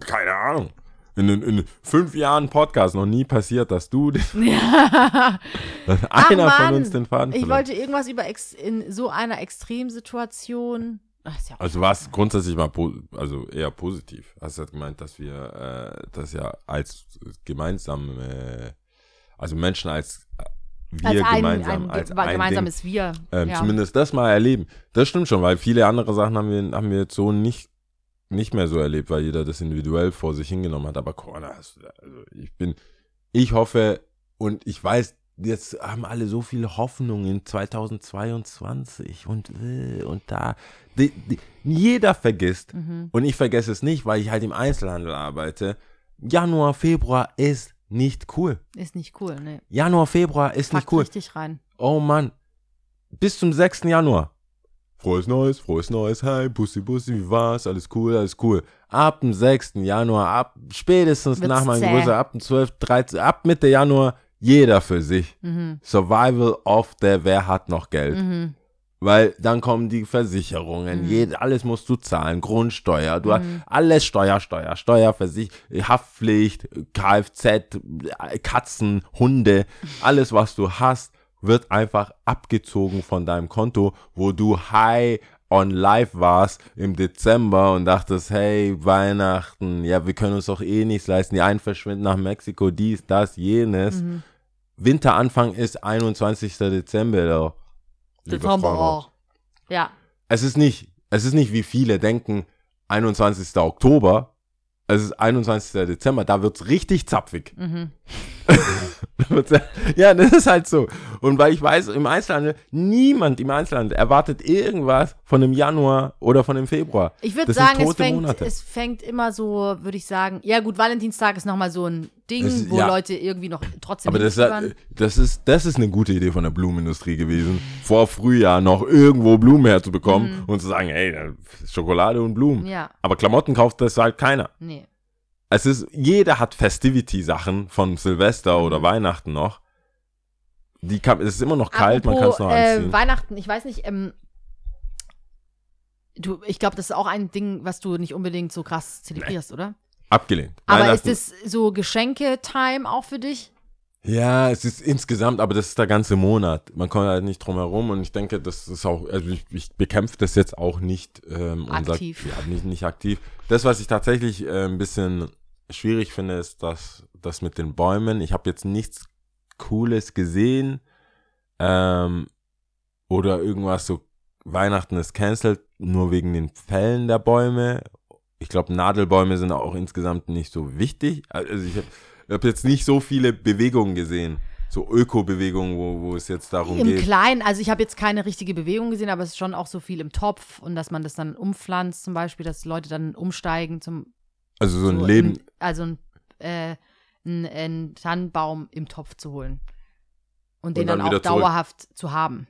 Keine Ahnung. In, in, in fünf Jahren Podcast noch nie passiert, dass du, den, Ja. dass einer von Mann. uns den Faden Ich verloren. wollte irgendwas über ex in so einer Extremsituation. Ach, ja Also war es grundsätzlich mal also eher positiv. Hast du halt gemeint, dass wir äh, das ja als gemeinsam, äh, also Menschen als äh, wir als ein, gemeinsam, ein, als ein gemeinsames Wir. Ding, ähm, ja. zumindest das mal erleben. Das stimmt schon, weil viele andere Sachen haben wir, haben wir jetzt so nicht, nicht mehr so erlebt, weil jeder das individuell vor sich hingenommen hat. Aber Corona, also ich bin, ich hoffe und ich weiß, jetzt haben alle so viele Hoffnung in 2022 und, äh, und da. Die, die, jeder vergisst, Mhm. und ich vergesse es nicht, weil ich halt im Einzelhandel arbeite. Januar, Februar ist nicht cool. Ist nicht cool, ne? Januar, Februar ist Packt nicht cool. richtig rein. Oh Mann. Bis zum 6. Januar. Frohes Neues, frohes Neues, hi, Bussi, Bussi, wie war's? Alles cool, alles cool. Ab dem 6. Januar, ab spätestens Wird's nach meinem zäh. Geburtstag, ab dem 12., 13., ab Mitte Januar, jeder für sich. Mhm. Survival of der Wer hat noch Geld. Mhm. Weil dann kommen die Versicherungen, Mhm. jed- alles musst du zahlen, Grundsteuer, du hast Mhm. alles Steuer, Steuer, Steuer, Versich Haftpflicht, Kfz, Katzen, Hunde, alles was du hast, wird einfach abgezogen von deinem Konto, wo du high on live warst im Dezember und dachtest, hey, Weihnachten, ja, wir können uns doch eh nichts leisten, die einen verschwinden nach Mexiko, dies, das, jenes. Mhm. Winteranfang ist 21. Dezember, Dezember. Freunde. Ja. Es ist nicht, es ist nicht, wie viele denken, 21. Oktober. Es ist 21. Dezember, da wird's richtig zapfig. Mhm. Ja, das ist halt so. Und weil ich weiß, im Einzelhandel, niemand im Einzelhandel erwartet irgendwas von dem Januar oder von dem Februar. Ich würde sagen, es fängt, es fängt immer so, würde ich sagen, ja gut, Valentinstag ist nochmal so ein Ding, ist- wo ja. Leute irgendwie noch trotzdem Aber das, das, ist, das ist eine gute Idee von der Blumenindustrie gewesen, vor Frühjahr noch irgendwo Blumen herzubekommen und zu sagen, ey, da ist Schokolade und Blumen. Mhm. Ja, Aber Klamotten kauft das halt keiner. nee. Es ist, jeder hat Festivity-Sachen von Silvester oder Mhm. Weihnachten noch. Die kann, es ist immer noch kalt, man kann es Apropos, noch anziehen. Äh, Weihnachten, ich weiß nicht, ähm, du, ich glaube, das ist auch ein Ding, was du nicht unbedingt so krass zelebrierst, oder? Abgelehnt. Aber ist das so Geschenke-Time auch für dich? Ja, es ist insgesamt, aber das ist der ganze Monat. Man kommt halt nicht drum herum und ich denke, das ist auch, also ich, ich bekämpfe das jetzt auch nicht ähm, Aktiv. Sag, ja, nicht, nicht aktiv. Das, was ich tatsächlich äh, ein bisschen schwierig finde, ist das, das mit den Bäumen. Ich habe jetzt nichts Cooles gesehen ähm, oder irgendwas so, Weihnachten ist cancelled, nur wegen den Fällen der Bäume. Ich glaube, Nadelbäume sind auch insgesamt nicht so wichtig. Also ich habe hab jetzt nicht so viele Bewegungen gesehen, so Öko-Bewegungen, wo, wo es jetzt darum Im geht. Kleinen, also ich habe jetzt keine richtige Bewegung gesehen, aber es ist schon auch so viel im Topf und dass man das dann umpflanzt, zum Beispiel, dass Leute dann umsteigen zum Also so ein so Leben, Im, also ein, äh, ein, ein Tannenbaum im Topf zu holen. Und den Und dann dann, auch wieder zurück. dauerhaft zu haben.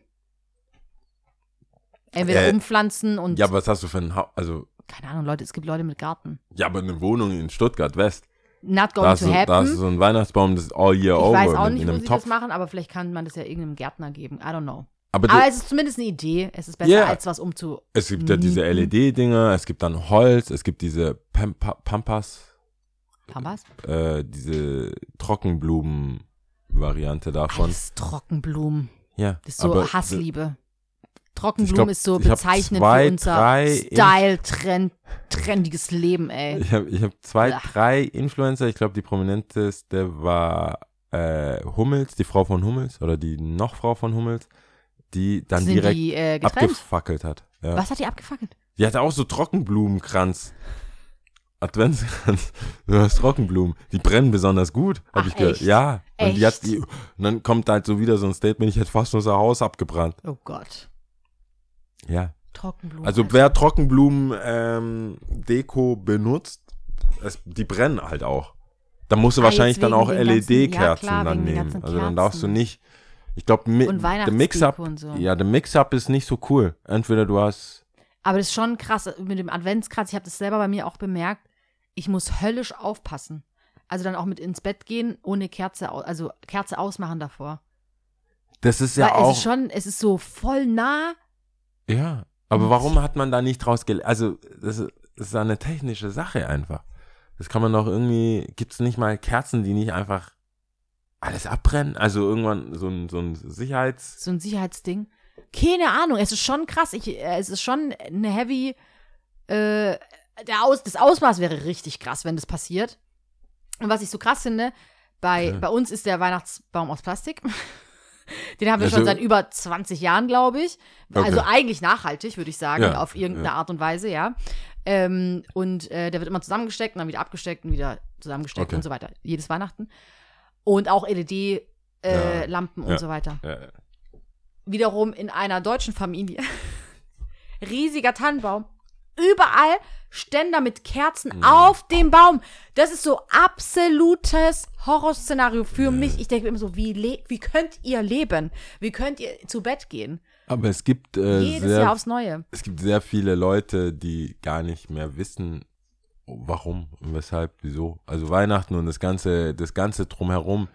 Entweder Äh, umpflanzen und ja, was hast du für ein Haus? Also, keine Ahnung, Leute, es gibt Leute mit Garten. ja, aber eine Wohnung in Stuttgart West. Not going hast, to du, da happen. so einen Weihnachtsbaum, das ist all year Ich over weiß auch nicht, einem sie Topf. das machen, aber vielleicht kann man das ja irgendeinem Gärtner geben. I don't know. Aber, Aber es ist zumindest eine Idee. Es ist besser, Ja. als was umzu. es gibt ja diese. LED-Dinger, es gibt dann Holz, es gibt diese Pampa, Pampas, Pampas? äh, diese Trockenblumen-Variante davon. Alles Trockenblumen. Ja, Das ist so Hassliebe. Trockenblumen glaub, ist so bezeichnend zwei, für unser Style-Trend, trendiges Leben, ey. Ich habe ich hab zwei, Ach. drei Influencer. Ich glaube, die prominenteste war äh, Hummels, die Frau von Hummels oder die noch Frau von Hummels, die dann Sind direkt die äh, abgefackelt hat. Ja. Was hat die abgefackelt? Die hatte auch so Trockenblumenkranz. Adventskranz. Du hast Trockenblumen. Die brennen besonders gut, habe ich gehört. echt? Ja. Und die hat Echt? die, und dann kommt halt so wieder so ein Statement, ich hätte fast unser Haus abgebrannt. Oh Gott. Ja. Trockenblumen. Also wer Trockenblumen ähm, benutzt, es, die brennen halt auch. Da musst du Ah, wahrscheinlich dann auch LED-Kerzen ja, dann nehmen. Also dann darfst du nicht. Ich glaube, mi der Mix-up, so. ja, der Mix-up ist nicht so cool. Entweder du hast, Aber das ist schon krass mit dem Adventskranz. Ich habe das selber bei mir auch bemerkt. Ich muss höllisch aufpassen. Also dann auch mit ins Bett gehen, ohne Kerze, also Kerze ausmachen davor. das ist ja Weil auch, es ist schon, es ist so voll nah. Ja. Aber Und- warum hat man da nicht draus gelernt? Also das ist, das ist eine technische Sache einfach. Das kann man doch irgendwie, gibt es nicht mal Kerzen, die nicht einfach alles abbrennen? Also irgendwann so ein, so ein Sicherheits... So ein Sicherheitsding. Keine Ahnung, es ist schon krass. Ich, äh, es ist schon eine heavy. Äh, der Aus, das Ausmaß wäre richtig krass, wenn das passiert. Und was ich so krass finde, bei, Ja. bei uns ist der Weihnachtsbaum aus Plastik. Den haben wir Also- schon seit über 20 Jahren, glaube ich. Also Okay. eigentlich nachhaltig, würde ich sagen, Ja, auf irgendeine ja. Art und Weise, ja. Ähm, und äh, der wird immer zusammengesteckt und dann wieder abgesteckt und wieder zusammengesteckt Okay. und so weiter. Jedes Weihnachten. Und auch LED-Lampen äh, Ja. Lampen und so weiter wiederum in einer deutschen Familie. Riesiger Tannenbaum. Überall Ständer mit Kerzen Mhm. auf dem Baum. Das ist so absolutes Horrorszenario für mich. Ich denke immer so, wie, wie könnt ihr leben? Wie könnt ihr zu Bett gehen? Aber es gibt, äh, Jedes sehr, Jahr aufs Neue. es gibt sehr viele Leute, die gar nicht mehr wissen, warum und weshalb, wieso. Also Weihnachten und das ganze, das ganze drumherum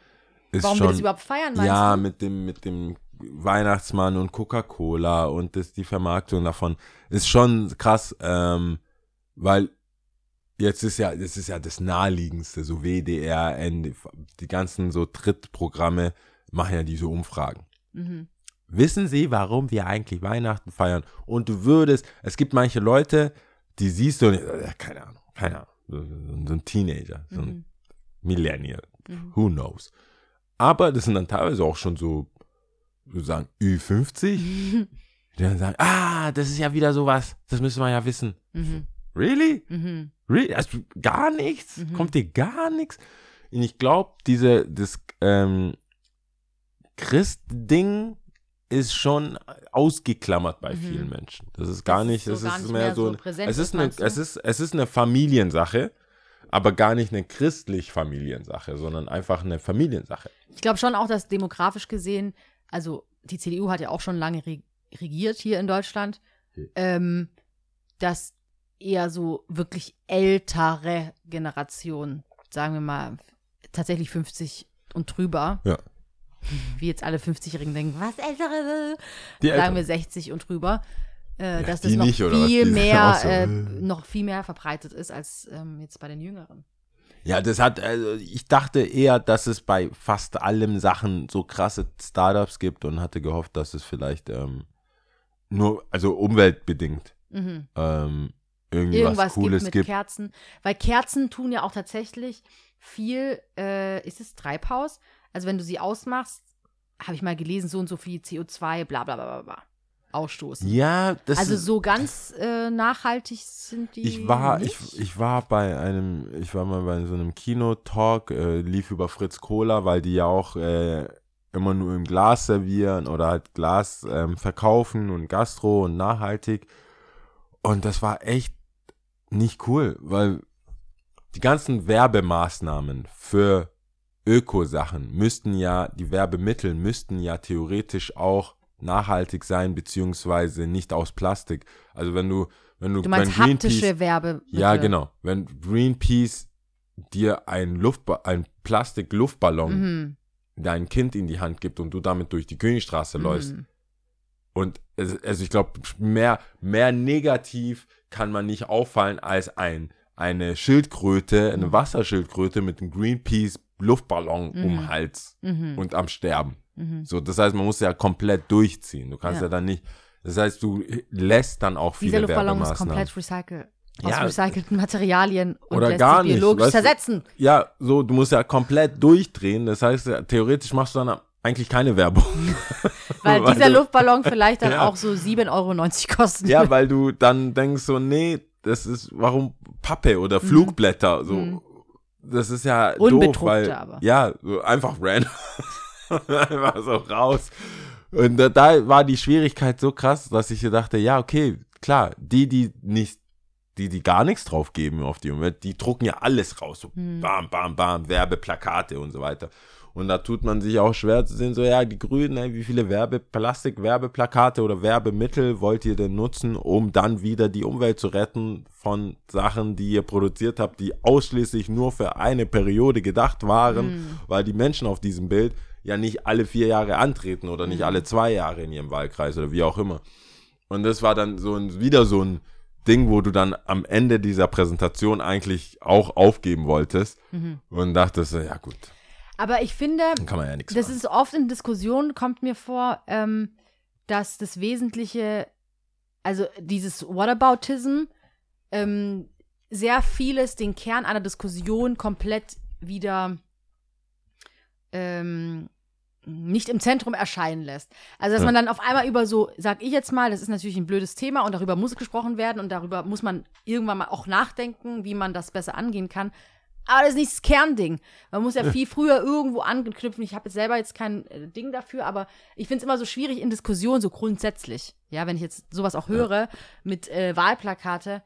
ist Warum schon. wir das überhaupt feiern, ja, du? mit dem, mit dem Weihnachtsmann und Coca-Cola und das, die Vermarktung davon ist schon krass, ähm, weil jetzt ist ja, das ist ja das naheliegendste, so WDR, N, die ganzen so Trittprogramme machen ja diese Umfragen. Mhm. Wissen Sie, warum wir eigentlich Weihnachten feiern? Und du würdest, es gibt manche Leute, die siehst du, und, äh, keine Ahnung, keine Ahnung, so, so, so ein Teenager, so ein Mhm. Millennial, Mhm. who knows. Aber das sind dann teilweise auch schon so, sozusagen Ü50, die dann sagen, ah, das ist ja wieder sowas, das müssen wir ja wissen. Mhm. Really? Mhm. Really? Also gar nichts? Mhm. Kommt dir gar nichts? Und ich glaube, diese, das ähm, Christ-Ding ist schon ausgeklammert bei Mhm. vielen Menschen. Das ist gar Das ist nicht, so ist nicht mehr mehr so, so ein- präsent es ist, ist eine, meinst du? es ist, es ist eine Familiensache, aber gar nicht eine christlich Familiensache, sondern einfach eine Familiensache. Ich glaube schon auch, dass demografisch gesehen, also die CDU hat ja auch schon lange re regiert hier in Deutschland, Okay. ähm, dass eher so wirklich ältere Generation, sagen wir mal, tatsächlich 50 und drüber, Ja. wie jetzt alle 50-Jährigen denken, was ältere, Die sagen Eltern. wir 60 und drüber, äh, Ja, dass das noch nicht, viel mehr, so, äh, noch viel mehr verbreitet ist als ähm, jetzt bei den Jüngeren. Ja, das hat, also ich dachte eher, dass es bei fast allen Sachen so krasse Startups gibt und hatte gehofft, dass es vielleicht ähm, nur, also umweltbedingt, Mhm. ähm, irgendwas was Cooles gibt mit gibt. Kerzen. Weil Kerzen tun ja auch tatsächlich viel, äh, ist es Treibhaus? Also wenn du sie ausmachst, habe ich mal gelesen, so und so viel CO2, bla bla bla bla, bla ausstoßen. Ja, das also so ganz äh, nachhaltig sind die ich war, nicht. ich, ich war bei einem, ich war mal bei so einem Kinotalk, äh, lief über Fritz Cola, weil die ja auch äh, immer nur im Glas servieren oder halt Glas ähm, verkaufen und Gastro und nachhaltig. Und das war echt nicht cool, weil die ganzen Werbemaßnahmen für Ökosachen müssten ja, die Werbemittel müssten ja theoretisch auch nachhaltig sein, beziehungsweise nicht aus Plastik. Also wenn du, wenn du, du meinst wenn haptische Werbe. ja, genau. Wenn Greenpeace dir ein Luftba ein Plastik-Luftballon Mhm. dein Kind in die Hand gibt und du damit durch die Königstraße läufst. Mhm. Und also ich glaube, mehr, mehr negativ kann man nicht auffallen als ein, eine Schildkröte, eine Mhm. Wasserschildkröte mit einem Greenpeace-Luftballon Mhm. um den Hals Mhm. und am Sterben. Mhm. So, das heißt, man muss ja komplett durchziehen. Du kannst ja, Ja. dann nicht, Das heißt, du lässt dann auch Dieser viele Luftballon ist komplett recycelt. Aus Ja. recycelten Materialien und Oder lässt gar nicht, biologisch weißt du? zersetzen. Ja, so, du musst ja komplett durchdrehen. Das heißt, theoretisch machst du dann eigentlich keine Werbung. Weil Weil dieser du- Luftballon vielleicht dann Ja. auch so 7,90 Euro kostet. ja, weil du dann denkst so, nee, das ist, warum Pappe oder Flugblätter? So, Mhm. das ist ja doof, weil, aber. ja, so einfach random. einfach so raus. Und da, da war die Schwierigkeit so krass, dass ich dachte, ja, okay, klar, die, die nicht, die, die gar nichts drauf geben auf die Umwelt, die drucken ja alles raus. So Hm. bam, bam, bam, Werbeplakate und so weiter. Und da tut man sich auch schwer zu sehen, so, ja, die Grünen, ey, wie viele Werbe, Plastik-Werbeplakate oder Werbemittel wollt ihr denn nutzen, um dann wieder die Umwelt zu retten von Sachen, die ihr produziert habt, die ausschließlich nur für eine Periode gedacht waren, weil die Menschen auf diesem Bild ja nicht alle vier Jahre antreten oder nicht alle zwei Jahre in ihrem Wahlkreis oder wie auch immer. Und das war dann so ein, wieder so ein Ding, wo du dann am Ende dieser Präsentation eigentlich auch aufgeben wolltest und dachtest, ja gut, Aber ich finde, kann man ja nichts das machen. ist oft in Diskussionen, kommt mir vor, ähm, dass das Wesentliche, also dieses Whataboutism, ähm, sehr vieles den Kern einer Diskussion komplett wieder ähm, nicht im Zentrum erscheinen lässt. Also, dass Ja. man dann auf einmal über so, sag ich jetzt mal, das ist natürlich ein blödes Thema und darüber muss gesprochen werden und darüber muss man irgendwann mal auch nachdenken, wie man das besser angehen kann. Aber das ist nicht das Kernding. Man muss ja viel früher irgendwo anknüpfen. Ich habe jetzt selber jetzt kein äh, Ding dafür, aber ich finde es immer so schwierig in Diskussionen, so grundsätzlich. Ja, wenn ich jetzt sowas auch höre mit äh, Wahlplakate.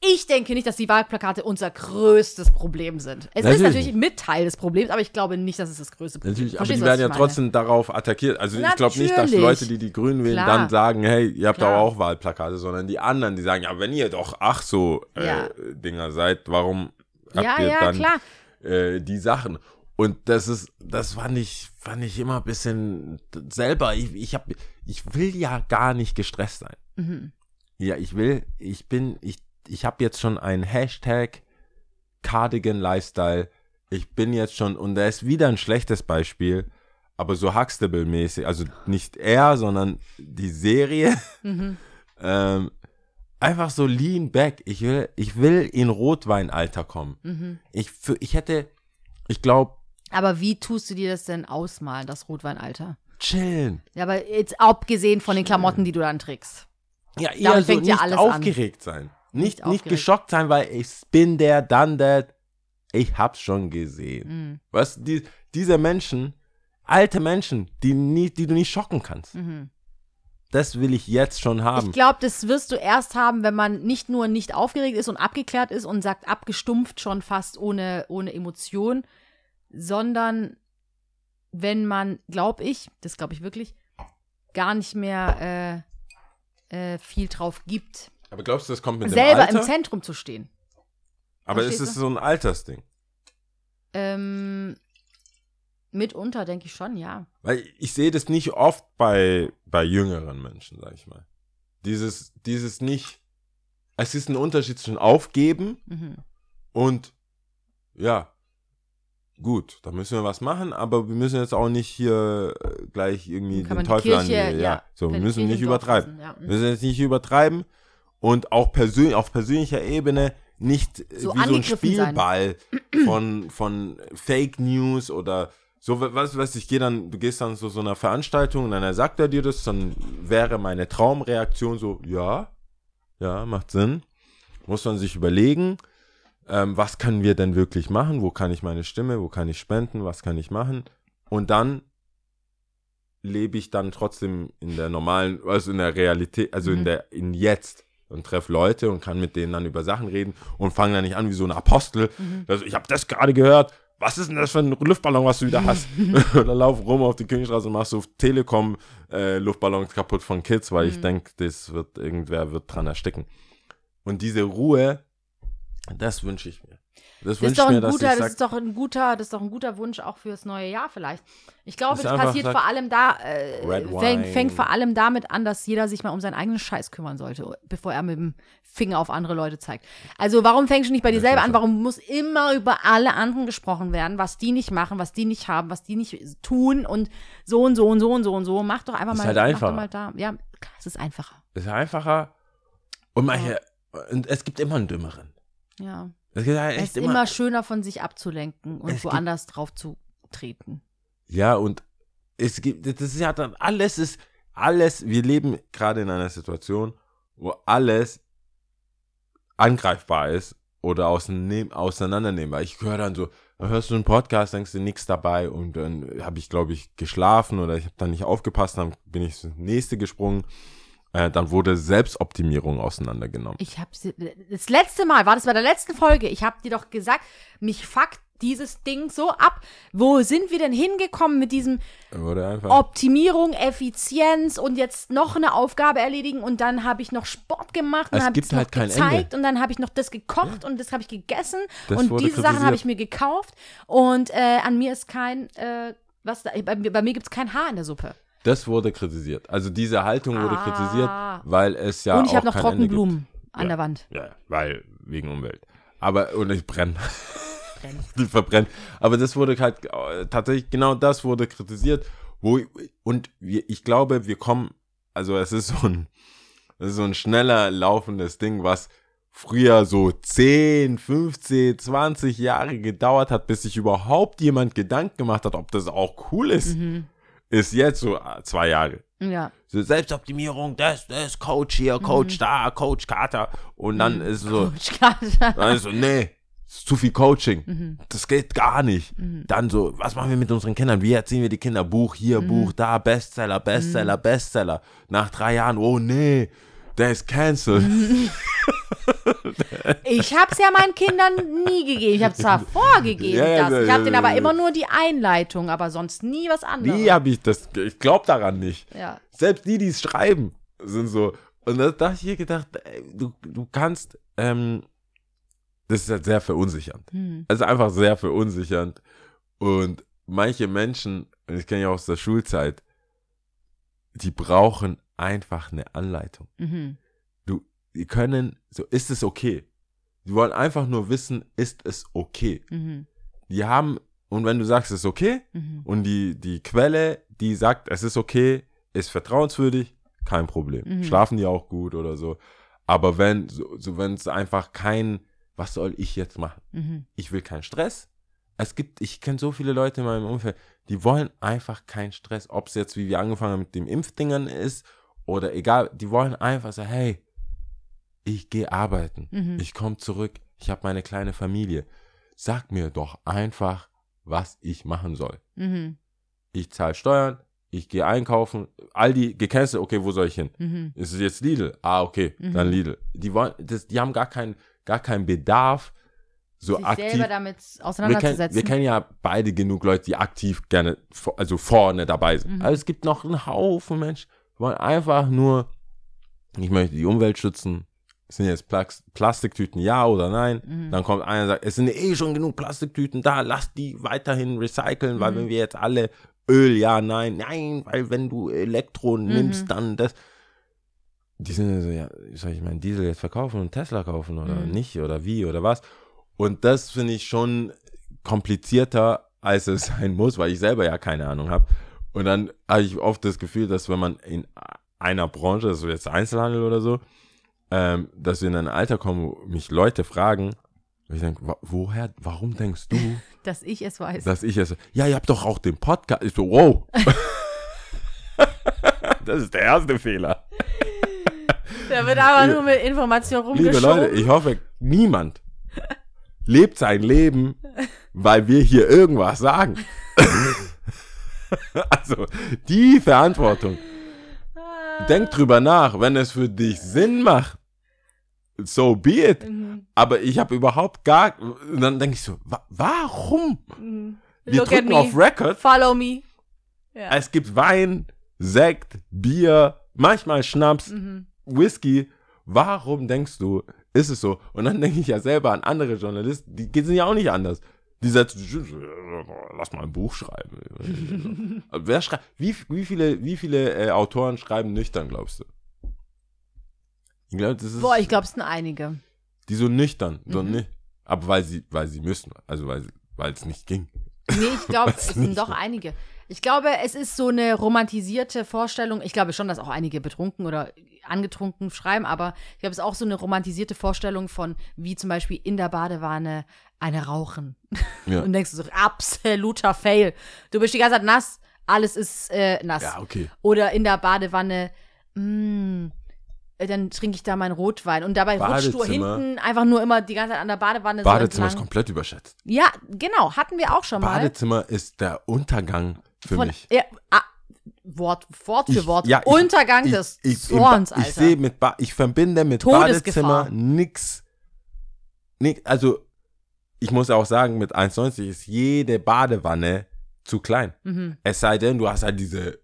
Ich denke nicht, dass die Wahlplakate unser größtes Problem sind. Es ist Natürlich natürlich mit Teil des Problems, aber ich glaube nicht, dass es das größte Problem ist. Natürlich, aber die werden ja trotzdem darauf attackiert. Also ich glaube nicht, dass Natürlich. Leute, die die Grünen wählen, Klar. dann sagen, hey, ihr habt Klar. auch Wahlplakate, sondern die anderen, die sagen, ja, wenn ihr doch ach so äh, Ja. Dinger seid, warum habt Ja, ihr ja, dann klar. äh, die Sachen? Und das ist, das fand ich, fand ich immer ein bisschen selber. Ich, ich hab, ich will ja gar nicht gestresst sein. Mhm. Ja, ich will, ich bin, ich, ich habe jetzt schon ein Hashtag Cardigan Lifestyle. Ich bin jetzt schon, und da ist wieder ein schlechtes Beispiel, aber so Huxtable-mäßig, also nicht er, sondern die Serie. Mhm. ähm, einfach so lean back. Ich will, ich will in Rotweinalter kommen. Mhm. Ich, für, ich hätte, ich glaube, Aber wie tust du dir das denn ausmalen, das Rotweinalter? chillen. Ja, aber jetzt abgesehen von den Klamotten, die du dann trägst. Ja, eher Damit so fängt ja nicht alles an. aufgeregt sein. Nicht, Nicht nicht, geschockt sein, weil ich bin der, dann der. Ich hab's schon gesehen. Mhm. Was die, diese Menschen, alte Menschen, die, nie, die du nicht schocken kannst. Mhm. Das will ich jetzt schon haben. Ich glaube, das wirst du erst haben, wenn man nicht nur nicht aufgeregt ist und abgeklärt ist und sagt abgestumpft schon fast ohne, ohne Emotion, sondern wenn man, glaube ich, das glaube ich wirklich, gar nicht mehr äh, äh, viel drauf gibt, Aber glaubst du, das kommt mit selber dem Alter? im Zentrum zu stehen. Aber ist Verstehst es du? so ein Altersding? Ähm, mitunter denke ich schon, ja. Weil ich sehe das nicht oft bei, bei jüngeren Menschen, sag ich mal. Dieses, dieses nicht, es ist ein Unterschied zwischen aufgeben Mhm. Und ja, gut, da müssen wir was machen, aber wir müssen jetzt auch nicht hier äh, gleich irgendwie den Teufel an die, Kirche, ja, ja, so, wir müssen Kirche nicht übertreiben. ja. Wir müssen jetzt nicht übertreiben und auch persönlich, auf persönlicher Ebene nicht äh, So wie so ein angegriffen sein. Spielball von, von Fake News oder so, was weiß ich, gehe dann, du gehst dann zu so einer Veranstaltung und dann sagt er dir das, dann wäre meine Traumreaktion so, ja, ja, macht Sinn. Muss man sich überlegen, ähm, was können wir denn wirklich machen? Wo kann ich meine Stimme, wo kann ich spenden, was kann ich machen? Und dann lebe ich dann trotzdem in der normalen, also in der Realität, also in Mhm. der, in jetzt und treffe Leute und kann mit denen dann über Sachen reden und fange dann nicht an wie so ein Apostel. Mhm. Also ich habe das gerade gehört. Was ist denn das für ein Luftballon, was du wieder hast? und dann lauf rum auf die Königstraße und machst so Telekom-Luftballons kaputt von Kids, weil ich Mhm. denke, das wird, irgendwer wird dran ersticken. Und diese Ruhe, das wünsche ich mir. Das Das ist doch mir, ein dass guter, das ist doch ein guter, das ist doch ein guter Wunsch auch fürs neue Jahr vielleicht. Ich glaube, das einfach passiert vor allem da, äh, fängt, fängt vor allem damit an, dass jeder sich mal um seinen eigenen Scheiß kümmern sollte, bevor er mit dem Finger auf andere Leute zeigt. Also warum fängst du nicht bei dir selber an? Warum muss immer über alle anderen gesprochen werden, was die nicht machen, was die nicht haben, was die nicht tun und so und so und so und so und so. Mach doch einfach Ist mal, halt mach einfacher. doch mal da. Ja, Es ist einfacher. Es ist einfacher. Und manche, und es gibt immer einen dümmeren. Ja. Es gibt ja echt ist immer, schöner, von sich abzulenken und Es gibt- woanders drauf zu treten. Ja, und es gibt, das ist ja dann, alles ist, alles, wir leben gerade in einer Situation, wo alles angreifbar ist oder auseinander- auseinandernehmbar. Ich höre dann so, dann hörst du einen Podcast, denkst du nichts dabei und dann habe ich, glaube ich, geschlafen oder ich habe dann nicht aufgepasst, dann bin ich ins nächste gesprungen. Äh, dann wurde Selbstoptimierung auseinandergenommen. Ich habe das letzte Mal, war das bei der letzten Folge, ich habe dir doch gesagt, mich fuckt dieses Ding so ab. Wo sind wir denn hingekommen mit diesem. Optimierung, Effizienz und jetzt noch eine Aufgabe erledigen und dann habe ich noch Sport gemacht und habe es halt kein gezeigt Ende. und dann habe ich noch das gekocht und das habe ich gegessen Das und diese Sachen habe ich mir gekauft und äh, an mir ist kein, äh, was da, bei, bei mir gibt es kein Haar in der Suppe. Das wurde kritisiert. Also diese Haltung wurde Ah. kritisiert, weil es ja und ich habe noch. Trockenblumen an Ja. der Wand. Ja, weil wegen Umwelt. Aber und ich brenne. Die verbrennen. Aber das wurde halt äh, tatsächlich genau das wurde kritisiert, wo und wir, ich glaube, wir kommen, also es ist so ein es ist so ein schneller laufendes Ding, was früher so 10, 15, 20 Jahre gedauert hat, bis sich überhaupt jemand Gedanken gemacht hat, ob das auch cool ist. Mhm. Ist jetzt so äh, zwei Jahre. Ja. So Selbstoptimierung, das, das, Coach hier, Coach Mhm. da, Coach Carter. Und dann ist so, Coach Carter. dann ist so, nee, ist zu viel Coaching. Mhm. Das geht gar nicht. Dann so, was machen wir mit unseren Kindern? Wie erziehen wir die Kinder? Buch hier, Mhm. Buch da, Bestseller, Bestseller, Bestseller. Nach drei Jahren, oh nee, der ist cancelled. Ich habe es ja meinen Kindern nie gegeben. Ich habe zwar vorgegeben, Ja, das. Ich habe denen aber immer nur die Einleitung, aber sonst nie was anderes. Wie habe ich das? Ich glaube daran nicht. Ja. Selbst die, die es schreiben, sind so. Und da da hab ich hier gedacht, ey, du, du kannst, ähm, das ist halt sehr verunsichernd. Hm. Also einfach sehr verunsichernd. Und manche Menschen, und ich kenne ja aus der Schulzeit, die brauchen einfach eine Anleitung. Mhm. Die können, so, ist es okay? Die wollen einfach nur wissen, ist es okay? Mhm. Die haben, und wenn du sagst, es ist okay, Mhm. und die, die Quelle, die sagt, es ist okay, ist vertrauenswürdig, kein Problem. Mhm. Schlafen die auch gut oder so. Aber wenn, so, so wenn es einfach kein, was soll ich jetzt machen? Mhm. Ich will keinen Stress. Es gibt, ich kenne so viele Leute in meinem Umfeld, die wollen einfach keinen Stress. Ob es jetzt, wie wir angefangen haben mit dem Impfdingern ist oder egal, die wollen einfach sagen, hey, ich gehe arbeiten, Mhm. ich komme zurück, ich habe meine kleine Familie. Sag mir doch einfach, was ich machen soll. Mhm. Ich zahle Steuern, ich gehe einkaufen, Aldi gecancelt, okay, wo soll ich hin? Mhm. Ist es jetzt Lidl? Ah, okay, Mhm. dann Lidl. Die wollen, das, die haben gar keinen, gar keinen Bedarf, so Sich aktiv. selber damit Wir kennen, auseinanderzusetzen. wir kennen ja beide genug Leute, die aktiv gerne, also vorne dabei sind. Mhm. Aber es gibt noch einen Haufen Menschen, die wollen einfach nur, ich möchte die Umwelt schützen. Sind jetzt Plas- Plastiktüten ja oder nein? Mhm. Dann kommt einer und sagt, es sind eh schon genug Plastiktüten da, lass die weiterhin recyceln, weil Mhm. wenn wir jetzt alle Öl, ja, nein, nein, weil wenn du Elektro Mhm. nimmst, dann das. Die sind ja so, ja, soll ich meinen Diesel jetzt verkaufen und Tesla kaufen oder Mhm. nicht oder wie oder was? Und das finde ich schon komplizierter, als es sein muss, weil ich selber ja keine Ahnung habe. Und dann habe ich oft das Gefühl, dass wenn man in einer Branche, also jetzt Einzelhandel oder so, ähm, dass wir in ein Alter kommen, wo mich Leute fragen, und ich denke, woher, warum denkst du, dass ich es weiß. dass ich es, ja, ihr habt doch auch den Podcast, ich so, wow. das ist der erste Fehler. Da wird aber nur mit Information Liebe rumgeschoben. Leute, ich hoffe, niemand lebt sein Leben, weil wir hier irgendwas sagen. also, die Verantwortung. Denk drüber nach, wenn es für dich Sinn macht. So be it. Mhm. Aber ich habe überhaupt gar. Und dann denke ich so, wa warum? Mhm. Wir Look drücken auf Record. Follow me. Ja. Es gibt Wein, Sekt, Bier, manchmal Schnaps, Mhm. Whisky. Warum denkst du, ist es so? Und dann denke ich ja selber an andere Journalisten, die sind ja auch nicht anders. Die setzen, lass mal ein Buch schreiben. Wer schreibt, wie, wie viele, wie viele äh, Autoren schreiben nüchtern, glaubst du? Ich glaube, das ist, Boah, ich glaube, es sind einige. die so nüchtern, so Mhm. nicht, aber weil sie, weil sie müssen, also weil, weil es nicht ging. Nee, ich glaube, es sind doch einige. Ich glaube, es ist so eine romantisierte Vorstellung. Ich glaube schon, dass auch einige betrunken oder angetrunken schreiben, aber ich glaube, es ist auch so eine romantisierte Vorstellung von, wie zum Beispiel in der Badewanne eine rauchen. Ja. Und denkst du so, absoluter Fail. Du bist die ganze Zeit nass, alles ist äh, nass. Ja, okay. Oder in der Badewanne, mh, äh, dann trinke ich da meinen Rotwein. Und dabei rutscht du hinten einfach nur immer die ganze Zeit an der Badewanne Badezimmer so ist komplett überschätzt. Ja, genau, hatten wir auch schon mal. Badezimmer ist der Untergang für Von, mich. ja, ah, Wort, Wort für Ich- Wort. ja, ich- Untergang ich, des Zorns, Alter. Ich sehe mit ba ich verbinde mit. Badezimmer nix, nix. Also ich muss auch sagen, mit 1,90 ist jede Badewanne zu klein. mhm. Es sei denn, du hast halt diese,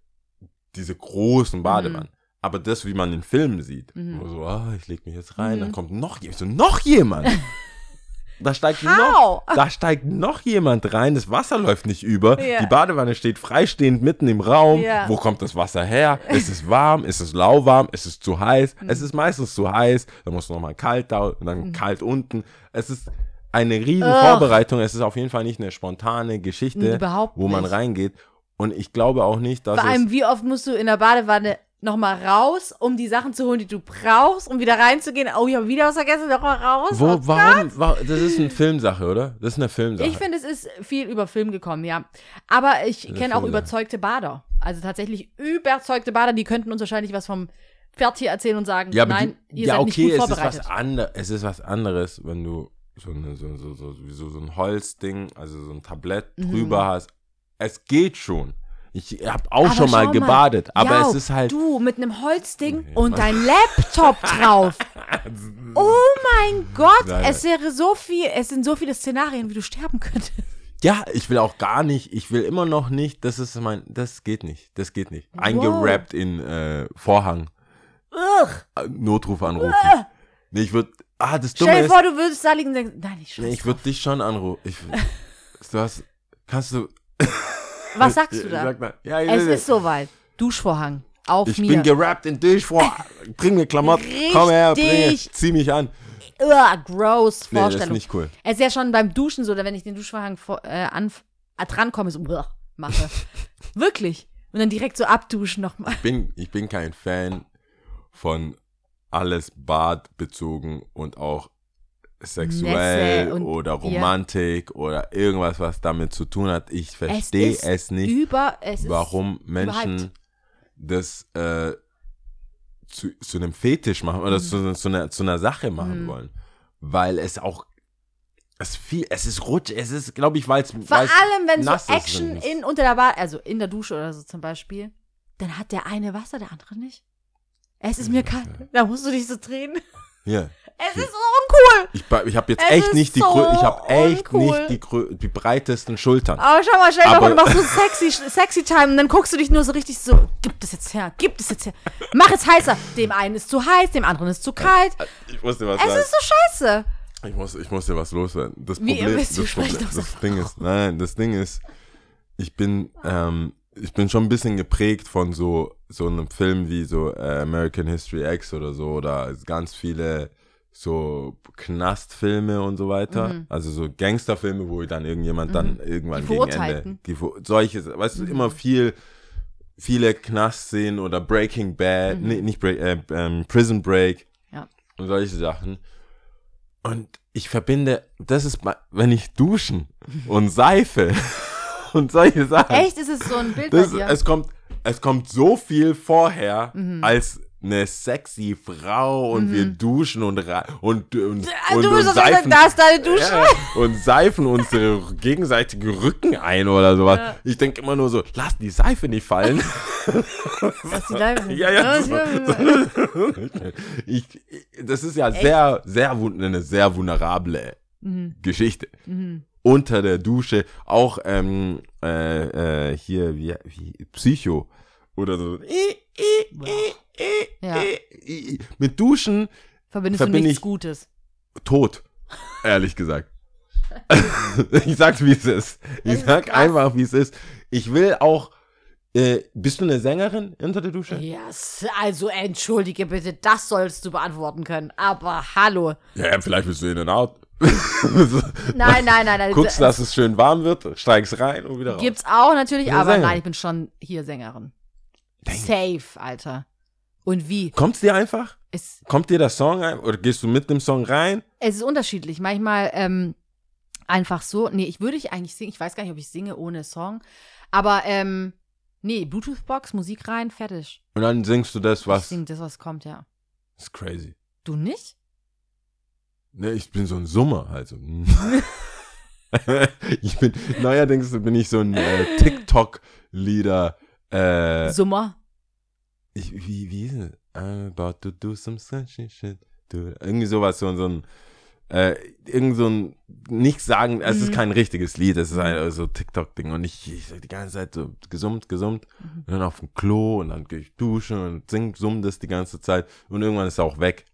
diese großen Badewannen. Aber das, wie man in Filmen sieht, Mhm. wo so, ah, ich leg mich jetzt rein, Mhm. dann kommt noch jemand, so, noch jemand. da steigt noch, da steigt noch jemand rein, das Wasser läuft nicht über, Ja. die Badewanne steht freistehend mitten im Raum. Ja. Wo kommt das Wasser her? Ist es warm? Ist es lauwarm? Ist es zu heiß? Mhm. Es ist meistens zu heiß, dann musst du nochmal kalt da und dann kalt unten. Es ist eine riesen Ugh. Vorbereitung. Es ist auf jeden Fall nicht eine spontane Geschichte, Überhaupt wo man nicht. reingeht. Und ich glaube auch nicht, dass Vor allem, es wie oft musst du in der Badewanne nochmal raus, um die Sachen zu holen, die du brauchst, um wieder reinzugehen. Oh, ich habe wieder was vergessen, nochmal raus. wo, oh warum, wa- das ist eine Filmsache, oder? Das ist eine Filmsache. Ich finde, es ist viel über Film gekommen, ja. Aber ich kenne auch überzeugte Bader. Also tatsächlich überzeugte Bader, die könnten uns wahrscheinlich was vom Pferd hier erzählen und sagen, ja, nein, die, ihr ja, seid okay, nicht gut es ist, vorbereitet. was ander, es ist was anderes, wenn du so, eine, so, so, so, so, so ein Holzding, also so ein Tablett Mhm. drüber hast. Es geht schon. Ich habe auch Aber schon mal gebadet, aber Jau, es ist halt. Du mit einem Holzding Nee, und dein Laptop drauf. Oh mein Gott, Nein, es wäre so viel, es sind so viele Szenarien, wie du sterben könntest. Ja, ich will auch gar nicht, ich will immer noch nicht, das ist mein, das geht nicht, das geht nicht. Eingerappt in äh, Vorhang, Ugh. äh, Notruf anrufen. Nee, ich würde, ah, das Dumme Stell dir ist, vor, du würdest da liegen und denkst, nein, ich nee, scheiße. ich würde dich schon anrufen. Ich, du hast, kannst du, Was sagst du Ich da? Sag mal, ja, ich Es ist soweit. Duschvorhang. Auf ich mir. bin gerappt in dich vor, bring mir Klamotten, komm her, bring, Richtig. zieh mich an. Ugh, gross Nee, das ist Vorstellung. nicht cool. Es ist ja schon beim Duschen so, oder wenn ich den Duschvorhang vor, äh, an, äh, drankomme, so ugh, mache. Wirklich. Und dann direkt so abduschen nochmal. bin, ich bin kein Fan von alles badbezogen und auch sexuell oder ja. Romantik oder irgendwas, was damit zu tun hat. Ich verstehe ist es, nicht, Über, es warum Menschen das äh, zu, zu einem Fetisch machen oder zu, zu, einer, zu einer Sache machen Mhm. wollen. Weil es auch es viel, es ist rutsch, es ist, glaube ich, weil es Ist, vor allem, wenn so ist, Action wenn's- in, unter der Bar, also in der Dusche oder so zum Beispiel, dann hat der eine Wasser, der andere nicht. Es ist mir kalt. Da musst du dich so drehen. Ja. Es ist so uncool. Ich, ich habe jetzt Es echt nicht die so ich habe echt uncool. nicht die, die breitesten Schultern. Aber schau mal, stell dir vor, du machst so sexy, sexy Time und dann guckst du dich nur so richtig so, gib das jetzt her, gib das jetzt her. Mach es heißer. Dem einen ist zu heiß, dem anderen ist zu kalt. Ich muss dir was Es sagen. ist so scheiße. Ich muss, ich muss dir was loswerden. Das Wie, Problem, das, Problem das? Ding ist, nein, das Ding ist, ich bin, ähm, ich bin schon ein bisschen geprägt von so, so einem Film wie so äh, American History X oder so oder ganz viele so Knastfilme und so weiter. Also so Gangsterfilme, wo dann irgendjemand dann irgendwann Mhm. Gegen Ende, die, solche, weißt du, immer viel, viele Knastszenen oder Breaking Bad, nee, nicht Break, äh, ähm, Prison Break Ja. und solche Sachen. Und ich verbinde, das ist, wenn ich duschen und Seife und solche Sachen. Echt, ist es so ein Bild Das, bei dir? es, kommt, es kommt so viel vorher Mhm. als eine sexy Frau und wir duschen und, und, und, und, du und sagen, Seifen, ja, und seifen unsere gegenseitigen Rücken ein oder sowas. Ja. Ich denke immer nur so, lass die Seife nicht fallen. Was die da Ja, ja, so, ich, ich, das ist ja sehr, sehr, wun- eine sehr vulnerable Mhm. Geschichte. Unter der Dusche, auch ähm, äh, äh, hier, wie, wie Psycho oder so. Ja. Mit Duschen Verbindest du verbinde nichts ich- Gutes. tot, ehrlich gesagt. ich sag's, wie es ist. Ich sag krass. einfach, wie es ist. Ich will auch. Äh, bist du eine Sängerin unter der Dusche? Yes, also entschuldige bitte, das sollst du beantworten können. Aber hallo. Ja, ja, vielleicht bist du in and out. Nein, nein, nein. nein. Guckst, dass es schön warm wird, steigst rein und wieder raus. Gibt's auch natürlich, aber Sängerin. nein, ich bin schon hier Sängerin. Safe, Alter. Und wie? Kommt's dir einfach? Es, Kommt dir der Song ein oder gehst du mit dem Song rein? es ist unterschiedlich. Manchmal ähm, einfach so. Nee, ich würde ich eigentlich singen. Ich weiß gar nicht, ob ich singe ohne Song. Aber, ähm, nee, Bluetooth-Box, Musik rein, fertig. Und dann singst du das, Ich was. singe das, was kommt, ja. Das ist crazy. Du nicht? Ne, ich bin so ein Summer, also. ich bin, neuerdings bin ich so ein äh, TikTok-Lieder. Äh, Summer. ich, wie, wie ist es? I'm about to do some sunshine shit. Do, irgendwie sowas, so, so ein, äh, irgend so ein, nichts sagen, es ist Mhm. kein richtiges Lied, es ist ein so TikTok-Ding und ich, ich die ganze Zeit so gesummt, gesummt Mhm. und dann auf dem Klo und dann gehe ich duschen und sing, summ das die ganze Zeit und irgendwann ist es auch weg.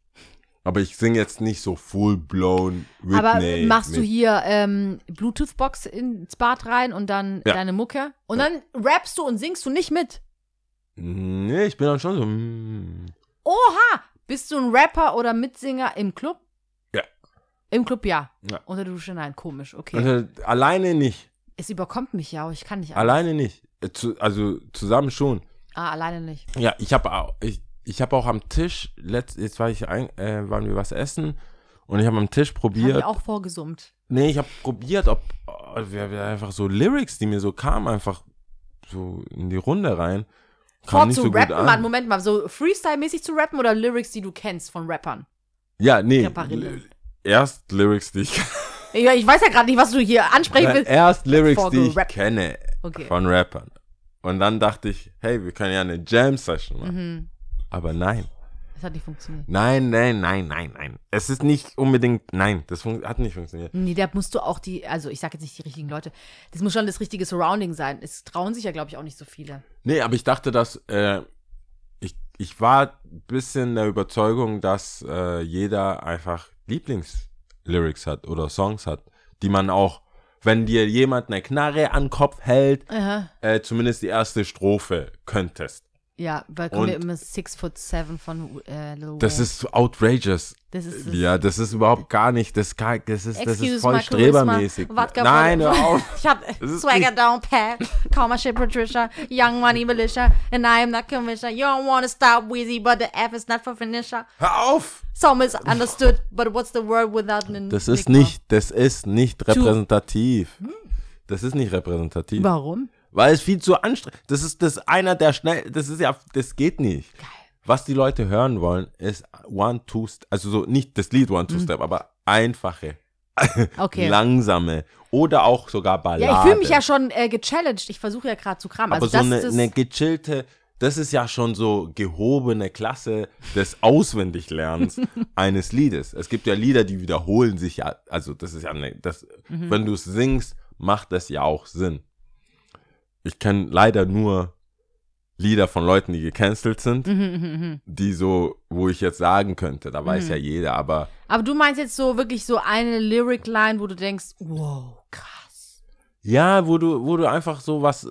Aber ich singe jetzt nicht so full-blown Whitney. Aber machst du hier ähm, Bluetooth-Box ins Bad rein und dann Ja. deine Mucke? Und dann rappst du und singst du nicht mit? Nee, ich bin dann schon so, mm, Oha! Bist du ein Rapper oder Mitsinger im Club? Ja. Im Club ja. Ja. Unter der Dusche nein, komisch, okay. also, alleine nicht, es überkommt mich ja, ich kann nicht. anders. alleine nicht. Äh, also zusammen schon. Ah, alleine nicht. Ja, ich habe auch, ich, ich habe auch am Tisch, letzt, jetzt war ich ein, äh, waren wir was essen und ich habe am Tisch probiert. ich auch vorgesummt. Nee, ich habe probiert, ob oh, einfach so Lyrics, die mir so kamen, einfach so in die Runde rein. Vor Kam nicht zu so rappen, an. Mann, Moment mal, so Freestyle-mäßig zu rappen oder Lyrics, die du kennst von Rappern? Ja, nee. Rapperille. l- Erst Lyrics, die ich Ich, ich weiß ja gerade nicht, was du hier ansprechen willst. Erst Lyrics, die ich kenne Okay. von Rappern. Und dann dachte ich, hey, wir können ja eine Jam-Session machen. Mhm. Aber nein. Das hat nicht funktioniert. Nein, nein, nein, nein, nein. Es ist nicht unbedingt, nein, das hat nicht funktioniert. Nee, da musst du auch die, also ich sag jetzt nicht die richtigen Leute, das muss schon das richtige Surrounding sein. Es trauen sich ja, glaube ich, auch nicht so viele. Nee, aber ich dachte, dass äh, ich, ich war ein bisschen der Überzeugung, dass äh, jeder einfach Lieblingslyrics hat oder Songs hat, die man auch, wenn dir jemand eine Knarre an den Kopf hält, äh, zumindest die erste Strophe könntest. Ja, weil kommen wir immer Six Foot Seven von äh, Lil Das Wayne. ist outrageous. das ist das Ja, das ist überhaupt gar nicht, das, kann, das, ist, das ist voll strebermäßig. Nein, hör auf. Ich hab Swagger down pat, call my shit Patricia, young money militia, and I am not commissioner. You don't wanna stop Wheezy, but the F is not for finisher. Hör auf! Some is understood, but what's the word without an Das ist nicht, das ist nicht repräsentativ. Das ist nicht repräsentativ. Warum? Weil es viel zu anstrengend Das ist das einer der schnell. Das ist ja, das geht nicht. Was die Leute hören wollen, ist One, Two, Step. Also so nicht das Lied One, Two Step, aber einfache, Mhm. Okay. langsame oder auch sogar Ballade. Ja, ich fühle mich ja schon äh, gechallenged. Ich versuche ja gerade zu kramen. Aber Also so eine, eine gechillte, das ist ja schon so gehobene Klasse des Auswendiglernens eines Liedes. Es gibt ja Lieder, die wiederholen sich ja, also das ist ja, ne, das, Mhm. wenn du es singst, macht das ja auch Sinn. Ich kenne leider nur Lieder von Leuten, die gecancelt sind, Mhm, die so, wo ich jetzt sagen könnte, da weiß ja jeder, aber Aber du meinst jetzt so wirklich so eine Lyric-Line, wo du denkst, wow, krass. Ja, wo du, wo du einfach so was,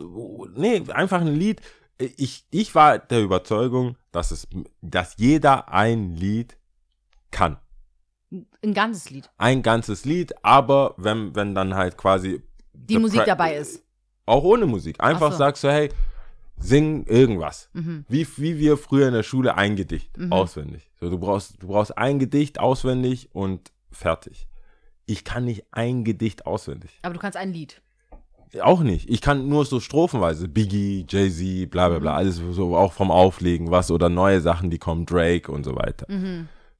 nee, einfach ein Lied. Ich, ich war der Überzeugung, dass es, dass jeder ein Lied kann. Ein ganzes Lied. Ein ganzes Lied, aber wenn, wenn dann halt quasi Die Musik dabei ist. Auch ohne Musik. Einfach Ach so. sagst du, hey, sing irgendwas. Mhm. Wie, wie wir früher in der Schule ein Gedicht auswendig. So, du brauchst, du brauchst ein Gedicht auswendig und fertig. Ich kann nicht ein Gedicht auswendig. Aber du kannst ein Lied. Auch nicht. Ich kann nur so strophenweise. Biggie, Jay-Z, bla bla bla. Alles so auch vom Auflegen, was oder neue Sachen, die kommen, Drake und so weiter.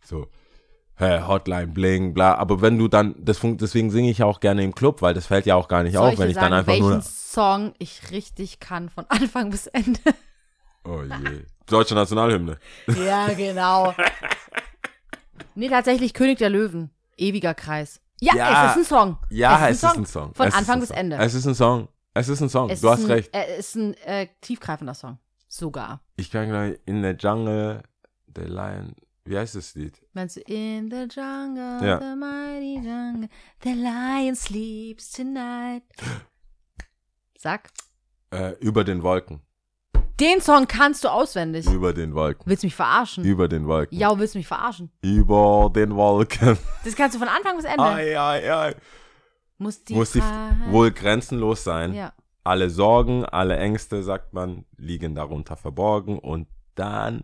So. Hä, Hotline, Bling, bla. Aber wenn du dann, das deswegen singe ich ja auch gerne im Club, weil das fällt ja auch gar nicht Soll auf, ich wenn ich sagen, dann einfach welchen nur. Song ich richtig kann, von Anfang bis Ende? Oh je. Deutsche Nationalhymne. ja, genau. nee, tatsächlich König der Löwen. Ewiger Kreis. Ja, Ja. es ist ein Song. Ja, es es ist ein Song. Von Es ist Anfang ein bis Song. Ende. Es ist ein Song. Es ist ein Song. Es du ist hast ein, recht. Er ist ein äh, tiefgreifender Song. Sogar. Ich kann gleich in der Jungle, the Lion. Wie heißt das Lied? Meinst du, in the jungle, Ja. the mighty jungle, the lion sleeps tonight. Sag. Äh, über den Wolken. Den Song kannst du auswendig. Über den Wolken. Willst du mich verarschen? Über den Wolken. Ja, willst du mich verarschen? Über den Wolken. Das kannst du von Anfang bis Ende. Ei, ei, ei. Muss die, Muss die wohl grenzenlos sein. Ja. Alle Sorgen, alle Ängste, sagt man, liegen darunter verborgen. Und dann,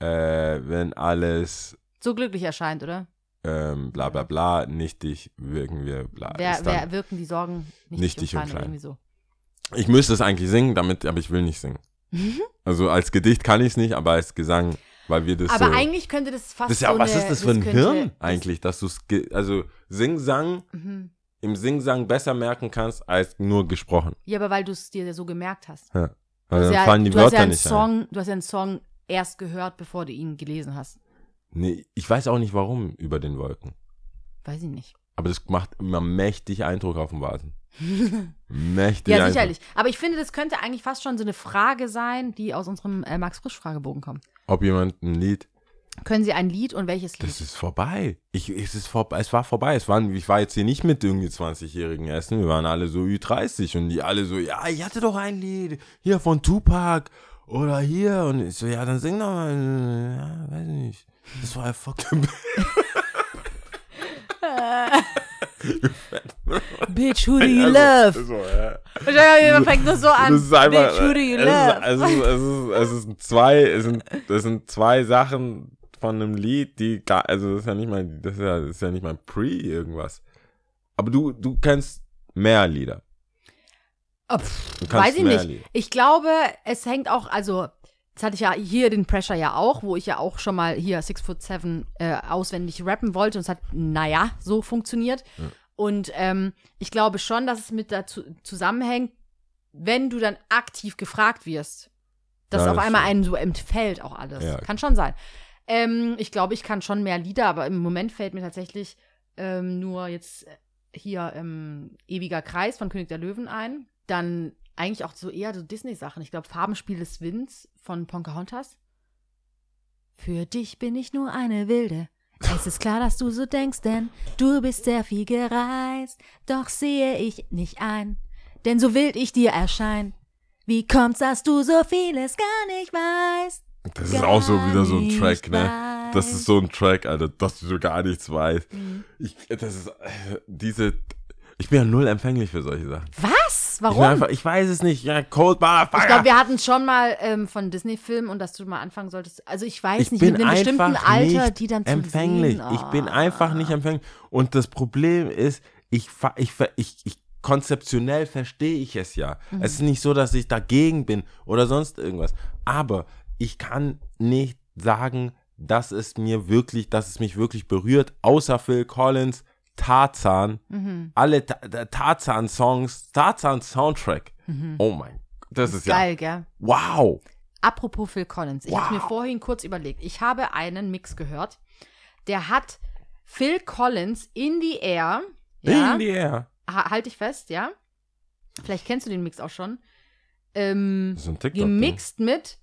äh, wenn alles So glücklich erscheint, oder? ähm, bla bla bla, nichtig wirken wir bla. Wer, wer wirken die Sorgen nicht, Nichtig und klein oder klein. irgendwie so. Ich müsste es eigentlich singen, damit, aber ich will nicht singen. Also als Gedicht kann ich es nicht, aber als Gesang, weil wir das Aber so. eigentlich könnte das fast das ja, so was eine, ist das für ein könnte- Hirn eigentlich, dass du es, also Sing-Sang, Mhm. im Sing-Sang besser merken kannst, als nur gesprochen. Ja, aber weil du es dir so gemerkt hast. Ja. Weil hast dann ja, fallen die Wörter ja nicht ein. Song, Du hast ja einen Song erst gehört, bevor du ihn gelesen hast. Nee, ich weiß auch nicht warum über den Wolken. Weiß ich nicht. Aber das macht immer mächtig Eindruck auf dem Vasen. mächtig Ja, Eindruck. sicherlich. Aber ich finde, das könnte eigentlich fast schon so eine Frage sein, die aus unserem äh, Max-Frisch-Fragebogen kommt. Ob jemand ein Lied Können Sie ein Lied und welches Lied? Das ist vorbei. Ich, es, ist vor, es war vorbei. Es waren, ich war jetzt hier nicht mit irgendwie 20-Jährigen essen. Wir waren alle so Ü30 und die alle so, ja, ich hatte doch ein Lied. Hier von Tupac oder hier. Und ich so, ja, dann sing doch mal. Ja, weiß nicht. Das war einfach. Bitch, who do you love? So, ja. Wahrscheinlich fängt das so an. Das ist einfach. Bitch, who do you es, love? ist, es, ist, es, ist, es ist zwei, es sind, es sind zwei Sachen von einem Lied, die gar, also das ist ja nicht mein, das ist ja, das ist ja nicht mein Pre irgendwas. Aber du, du kennst mehr Lieder. Oh, pff, weiß ich nicht. Lieder. Ich glaube, es hängt auch, also, jetzt hatte ich ja hier den Pressure ja auch, wo ich ja auch schon mal hier Six Foot Seven äh, auswendig rappen wollte und es hat, naja, so funktioniert. Und ähm, ich glaube schon, dass es mit dazu zusammenhängt, wenn du dann aktiv gefragt wirst, dass Ja, auf das einmal einem so entfällt auch alles. Ja. Kann schon sein. Ähm, ich glaube, ich kann schon mehr Lieder, aber im Moment fällt mir tatsächlich ähm, nur jetzt hier Ewiger Kreis von König der Löwen ein. Dann eigentlich auch so eher so Disney-Sachen. Ich glaube, Farbenspiel des Winds von Pocahontas. Für dich bin ich nur eine Wilde. Es ist klar, dass du so denkst, denn du bist sehr viel gereist. Doch sehe ich nicht ein, denn so wild ich dir erschein. Wie kommt's, dass du so vieles gar nicht weißt? Das ist auch so wieder so ein Track, ne? Das ist so ein Track, Alter, dass du so gar nichts weißt. Mhm. Ich, das ist, äh, diese, ich bin ja null empfänglich für solche Sachen. Was? Ich, Warum? einfach, ich weiß es nicht. Ja, Cold Motherfucker. Ich glaube, wir hatten schon mal ähm, von Disney-Filmen und dass du mal anfangen solltest. Also ich weiß ich nicht, bin mit einem bestimmten Alter, die dann zu empfänglich. Sehen, Ich bin Ah. einfach nicht empfänglich. Und das Problem ist, ich, ich, ich, ich konzeptionell verstehe ich es ja. Mhm. Es ist nicht so, dass ich dagegen bin oder sonst irgendwas. Aber ich kann nicht sagen, dass es mir wirklich, dass es mich wirklich berührt, außer Phil Collins, Tarzan, Mhm. alle Ta Ta- Tarzan-Songs, Tarzan-Soundtrack. Oh mein Gott, das ist ja, Mhm. Geil, gell? wow. Apropos Phil Collins. Ich habe Wow. mir vorhin kurz überlegt. Ich habe einen Mix gehört. Der hat Phil Collins in the Air. Ja, In the air. ha- halt dich fest, ja. Vielleicht kennst du den Mix auch schon. Ähm, Das ist ein TikTok. gemixt mit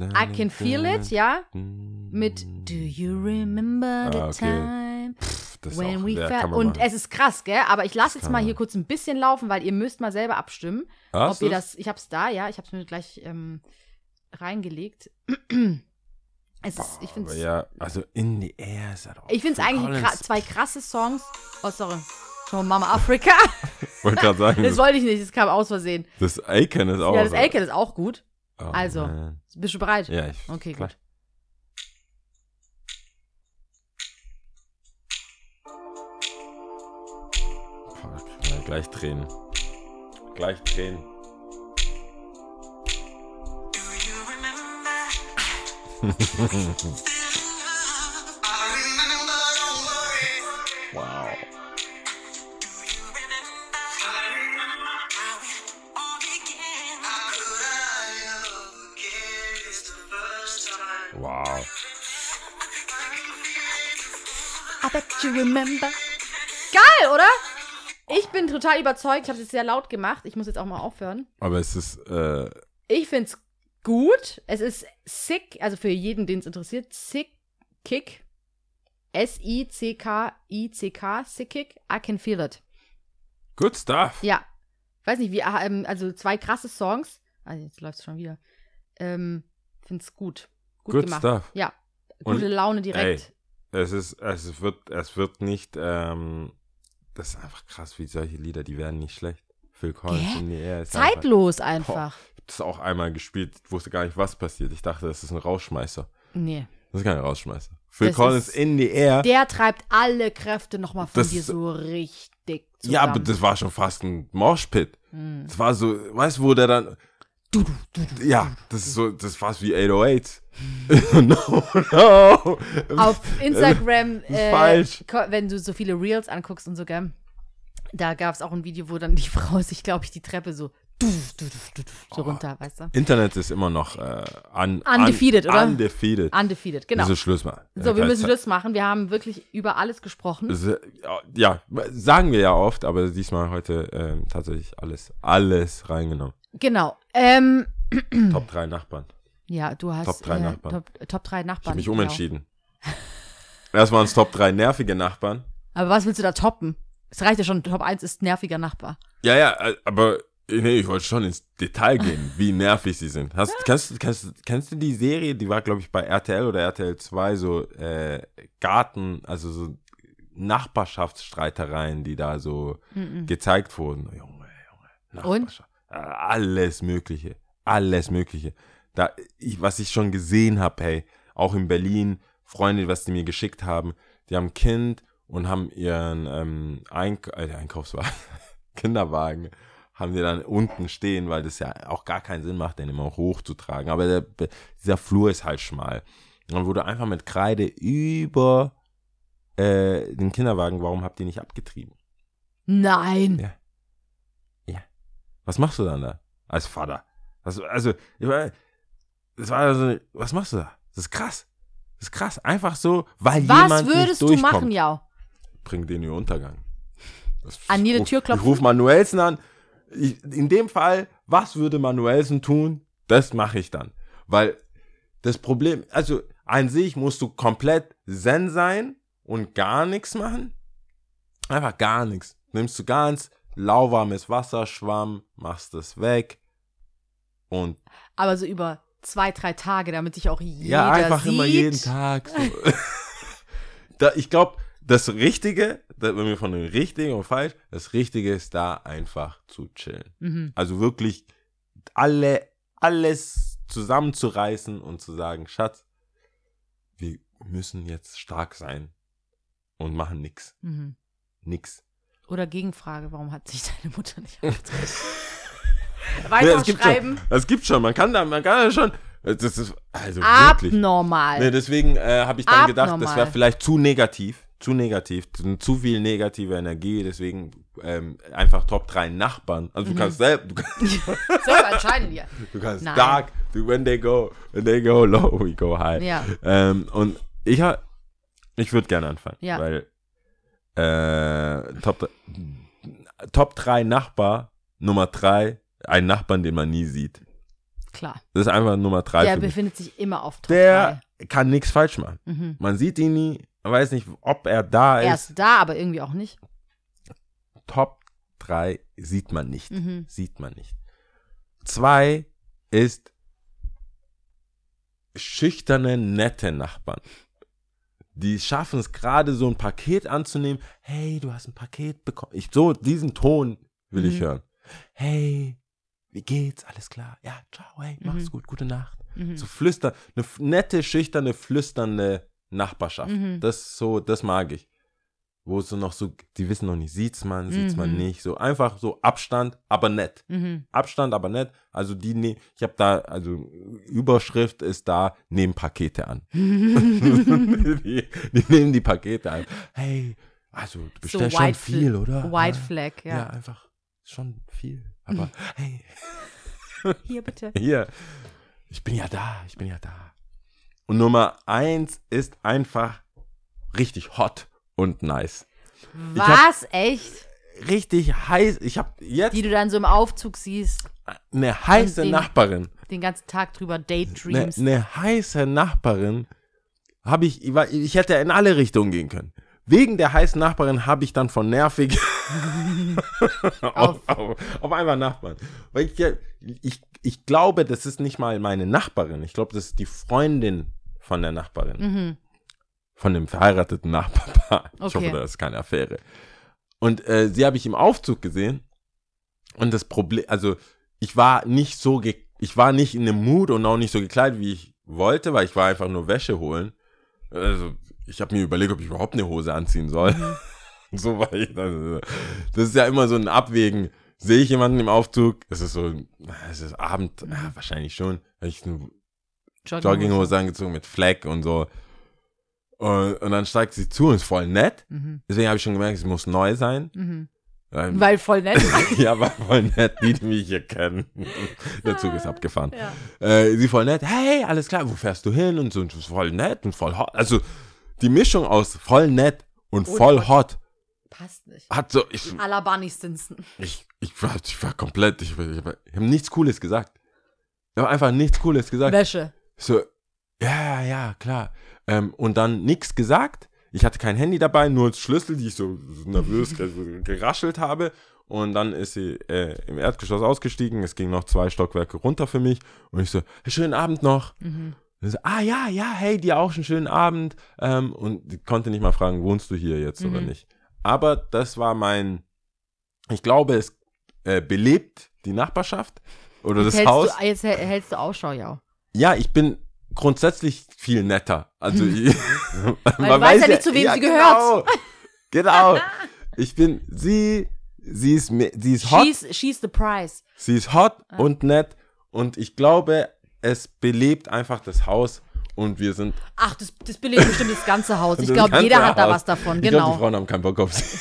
I Can Feel It, ja. Mit Do You Remember the Ah, okay. Time Das when auch, we der fell? Und machen. es ist krass, gell? Aber ich lasse jetzt mal hier kurz ein bisschen laufen, weil ihr müsst mal selber abstimmen, Hast ob ihr das. Ich hab's da, ja. Ich hab's mir gleich ähm, reingelegt. es ist, ich finde es ja, also in the air ist halt auch ich find's Phil eigentlich kra zwei krasse Songs. Oh, sorry. Schon Mama Afrika. Wollte gerade sagen, das wollte ich nicht, das kam aus Versehen. das Aiken ist auch. ja, das. Elke ist auch gut. Oh, also. man. Bist du bereit? Ja, ich. Okay, klar. gut. Boah, gleich drehen. Gleich drehen. remember. Geil, oder? Ich bin total überzeugt. Ich habe es sehr laut gemacht. Ich muss jetzt auch mal aufhören. Aber es ist, äh, Ich find's gut. Es ist sick, also für jeden, den es interessiert, sick kick. S-I-C-K-I-C-K, sick kick. I can feel it. good stuff. Ja. weiß nicht, wie, ähm, also zwei krasse Songs. Also jetzt läuft es schon wieder. Ähm, find's gut. Gut, Good gemacht. stuff. Ja. Und, Gute Laune direkt. Es ist, es wird, es wird nicht, ähm, das ist einfach krass, wie solche Lieder, die werden nicht schlecht. Phil Collins in die Air ist einfach, Zeitlos einfach. ich hab das auch einmal gespielt, wusste gar nicht, was passiert. Ich dachte, das ist ein Rausschmeißer. Nee. Das ist kein Rausschmeißer. Phil Das Collins ist- in die Air. Der treibt alle Kräfte nochmal von Das- dir so richtig zusammen. Ja, aber das war schon fast ein Moshpit. Hm. Das war so, weißt du, wo der dann. Ja, das ist so, das ist fast wie 808. no, no. Auf Instagram, äh, falsch. wenn du so viele Reels anguckst und so, gell, da gab es auch ein Video, wo dann die Frau sich, glaube ich, die Treppe so, du, du, du, du, du, so runter, weißt du? Internet ist immer noch äh, un, Undefeated, un, oder? Undefeated. Undefeated, genau. Das ist Schluss mal. So, wir müssen Schluss machen. Wir haben wirklich über alles gesprochen. Ja, sagen wir ja oft, aber diesmal heute ähm, tatsächlich alles, alles reingenommen. Genau. Ähm, Top 3 Nachbarn. ja, du hast Top drei äh, Nachbarn. Top, Top 3 Ich Nachbarn. habe mich genau. umentschieden. Erst waren es Top 3 nervige Nachbarn. Aber was willst du da toppen? Es reicht ja schon, Top 1 ist nerviger Nachbar. Ja, ja, äh, aber nee, ich wollte schon ins Detail gehen, wie nervig sie sind. Hast, kennst, kennst, kennst du die Serie, die war, glaube ich, bei RTL oder RTL 2, so äh, Garten, also so Nachbarschaftsstreitereien, die da so Mhm. gezeigt wurden. Junge, Junge, Und? Nachbarschaft. Äh, Alles Mögliche, alles Mögliche. Da, ich, was ich schon gesehen habe, hey, auch in Berlin, Freunde, was die mir geschickt haben, die haben ein Kind und haben ihren ähm, Eink äh, Einkaufswagen, Kinderwagen, haben die dann unten stehen, weil das ja auch gar keinen Sinn macht, den immer hochzutragen. Aber der, dieser Flur ist halt schmal. Und dann wurde einfach mit Kreide über äh, den Kinderwagen, warum habt ihr nicht abgetrieben? Nein. Ja. Was machst du dann da als Vater? Was, also, ich meine, das war so, was machst du da? Das ist krass. Das ist krass. Einfach so, weil Was jemand würdest nicht du durchkommt. machen, ja? Bring den in den Untergang. An jede ruf- Tür klopfen? Ich rufe Manuelsen an. Ich, in dem Fall, was würde Manuelsen tun? Das mache ich dann. Weil das Problem, also an sich musst du komplett zen sein und gar nichts machen. Einfach gar nichts. Nimmst du ganz lauwarmes Wasser, Schwamm, machst es weg und Aber so über zwei, drei Tage, damit sich auch jeder ja, einfach sieht. immer jeden Tag. So. da, ich glaube, das Richtige, wenn wir von dem Richtigen und falsch, das Richtige ist da einfach zu chillen. Mhm. Also wirklich alle, alles zusammenzureißen und zu sagen, Schatz, wir müssen jetzt stark sein und machen nix. Mhm. Nix. Oder Gegenfrage, warum hat sich deine Mutter nicht Weiter gibt schreiben. schon, es gibt schon, man kann da, man kann da schon, das ist, also wirklich. Abnormal. Nee, deswegen äh, habe ich dann gedacht, das Abnormal. wäre vielleicht zu negativ. Zu negativ, zu, viel negative Energie, deswegen ähm, einfach Top 3 Nachbarn. Also Mhm. du kannst selbst, du, kannst- Selber entscheiden wir. du kannst Nein. dark, du, when they go, when they go low, we go high. Ja. Ähm, und ich ich würde gerne anfangen, Ja. weil äh, Top, Top 3 Nachbar, Nummer 3, ein Nachbarn, den man nie sieht. Klar. Das ist einfach Nummer 3 Der befindet sich immer auf Top Der kann nichts falsch machen. 3. Mhm. Man sieht ihn nie, weiß nicht, ob er da Er ist. ist da, aber irgendwie auch nicht. Top 3 sieht man nicht. Mhm. Sieht man nicht. Zwei ist schüchterne, nette Nachbarn. Die schaffen es gerade so ein Paket anzunehmen. Hey, du hast ein Paket bekommen. Ich, so, diesen Ton will ich Mhm. hören. Hey, wie geht's? Alles klar? Ja, ciao, hey, mach's Mhm. gut, gute Nacht. Mhm. So flüstern, eine nette, schüchterne, flüsternde Nachbarschaft. Mhm. Das so, das mag ich. Wo es so noch so, die wissen noch nicht, sieht's man, sieht's man Mhm. nicht. So einfach so Abstand, aber nett. Mhm. Abstand, aber nett. Also die, ne ich habe da, also Überschrift ist da, nehmen Pakete an. die, die nehmen die Pakete an. Hey, also du bestellst schon White viel, oder? White ja, Flag, ja. ja, einfach schon viel. Aber hey, Hier bitte. hier, ich bin ja da, ich bin ja da. Und Nummer eins ist einfach richtig hot und nice. Was? Echt? Richtig heiß. Ich habe jetzt Die du dann so im Aufzug siehst, eine heiße den- Nachbarin. den ganzen Tag drüber Eine Daydreams. ne heiße Nachbarin habe ich, ich hätte in alle Richtungen gehen können. wegen der heißen Nachbarin habe ich dann von nervig auf, auf, auf einmal Nachbarn. Weil ich, ich, ich glaube, das ist nicht mal meine Nachbarin. Ich glaube, das ist die Freundin von der Nachbarin. Mhm. Von dem verheirateten Nachbarpaar. Ich Okay. hoffe, das ist keine Affäre. Und äh, sie habe ich im Aufzug gesehen. Und das Problem, also ich war nicht so, ich war nicht in dem Mut und auch nicht so gekleidet, wie ich wollte, weil ich war einfach nur Wäsche holen. Also ich habe mir überlegt, ob ich überhaupt eine Hose anziehen soll. so war ich. Also, das ist ja immer so ein Abwägen. Sehe ich jemanden im Aufzug? Es ist so, es ist Abend, ja, wahrscheinlich schon. Ich eine Jogginghose angezogen mit Fleck und so. Und, und dann steigt sie zu und ist voll nett. Mhm. Deswegen habe ich schon gemerkt, sie muss neu sein. Mhm. Ähm, Weil voll nett. ja, war voll nett, die, die mich hier kennen. Der Zug ist abgefahren. ja. Äh, sie voll nett, hey, alles klar, wo fährst du hin? Und so, und voll nett und voll hot. Also, die Mischung aus voll nett und Und voll hot. hot Passt nicht. hat so, ich, A la Barney Stinson. ich, ich, war, ich war komplett, ich, ich, ich habe nichts Cooles gesagt. Ich habe einfach nichts Cooles gesagt. Wäsche. So, ja, ja, klar. Ähm, und dann nichts gesagt. Ich hatte kein Handy dabei, nur Schlüssel, die ich so nervös ge- geraschelt habe. Und dann ist sie äh, im Erdgeschoss ausgestiegen. Es ging noch zwei Stockwerke runter für mich. Und ich so, hey, schönen Abend noch. Mhm. So, ah ja, ja, hey, dir auch einen schönen Abend. Ähm, und konnte nicht mal fragen, wohnst du hier jetzt oder Mhm. nicht. Aber das war mein, ich glaube, es äh, belebt die Nachbarschaft oder Jetzt das Haus. Du, jetzt häl- hältst du Ausschau, ja. Ja, ich bin grundsätzlich viel netter. Also ich, Weil du weißt ja nicht, zu wem sie Genau, genau. Ich bin sie, sie ist sie ist hot, She's, she's the prize. sie ist hot Ah. und nett und ich glaube, es belebt einfach das Haus und wir sind Ach, das, das belebt bestimmt das ganze Haus. Ich glaube, jeder hat da was davon. Ich glaube, die Genau. Frauen haben keinen Bock auf sie.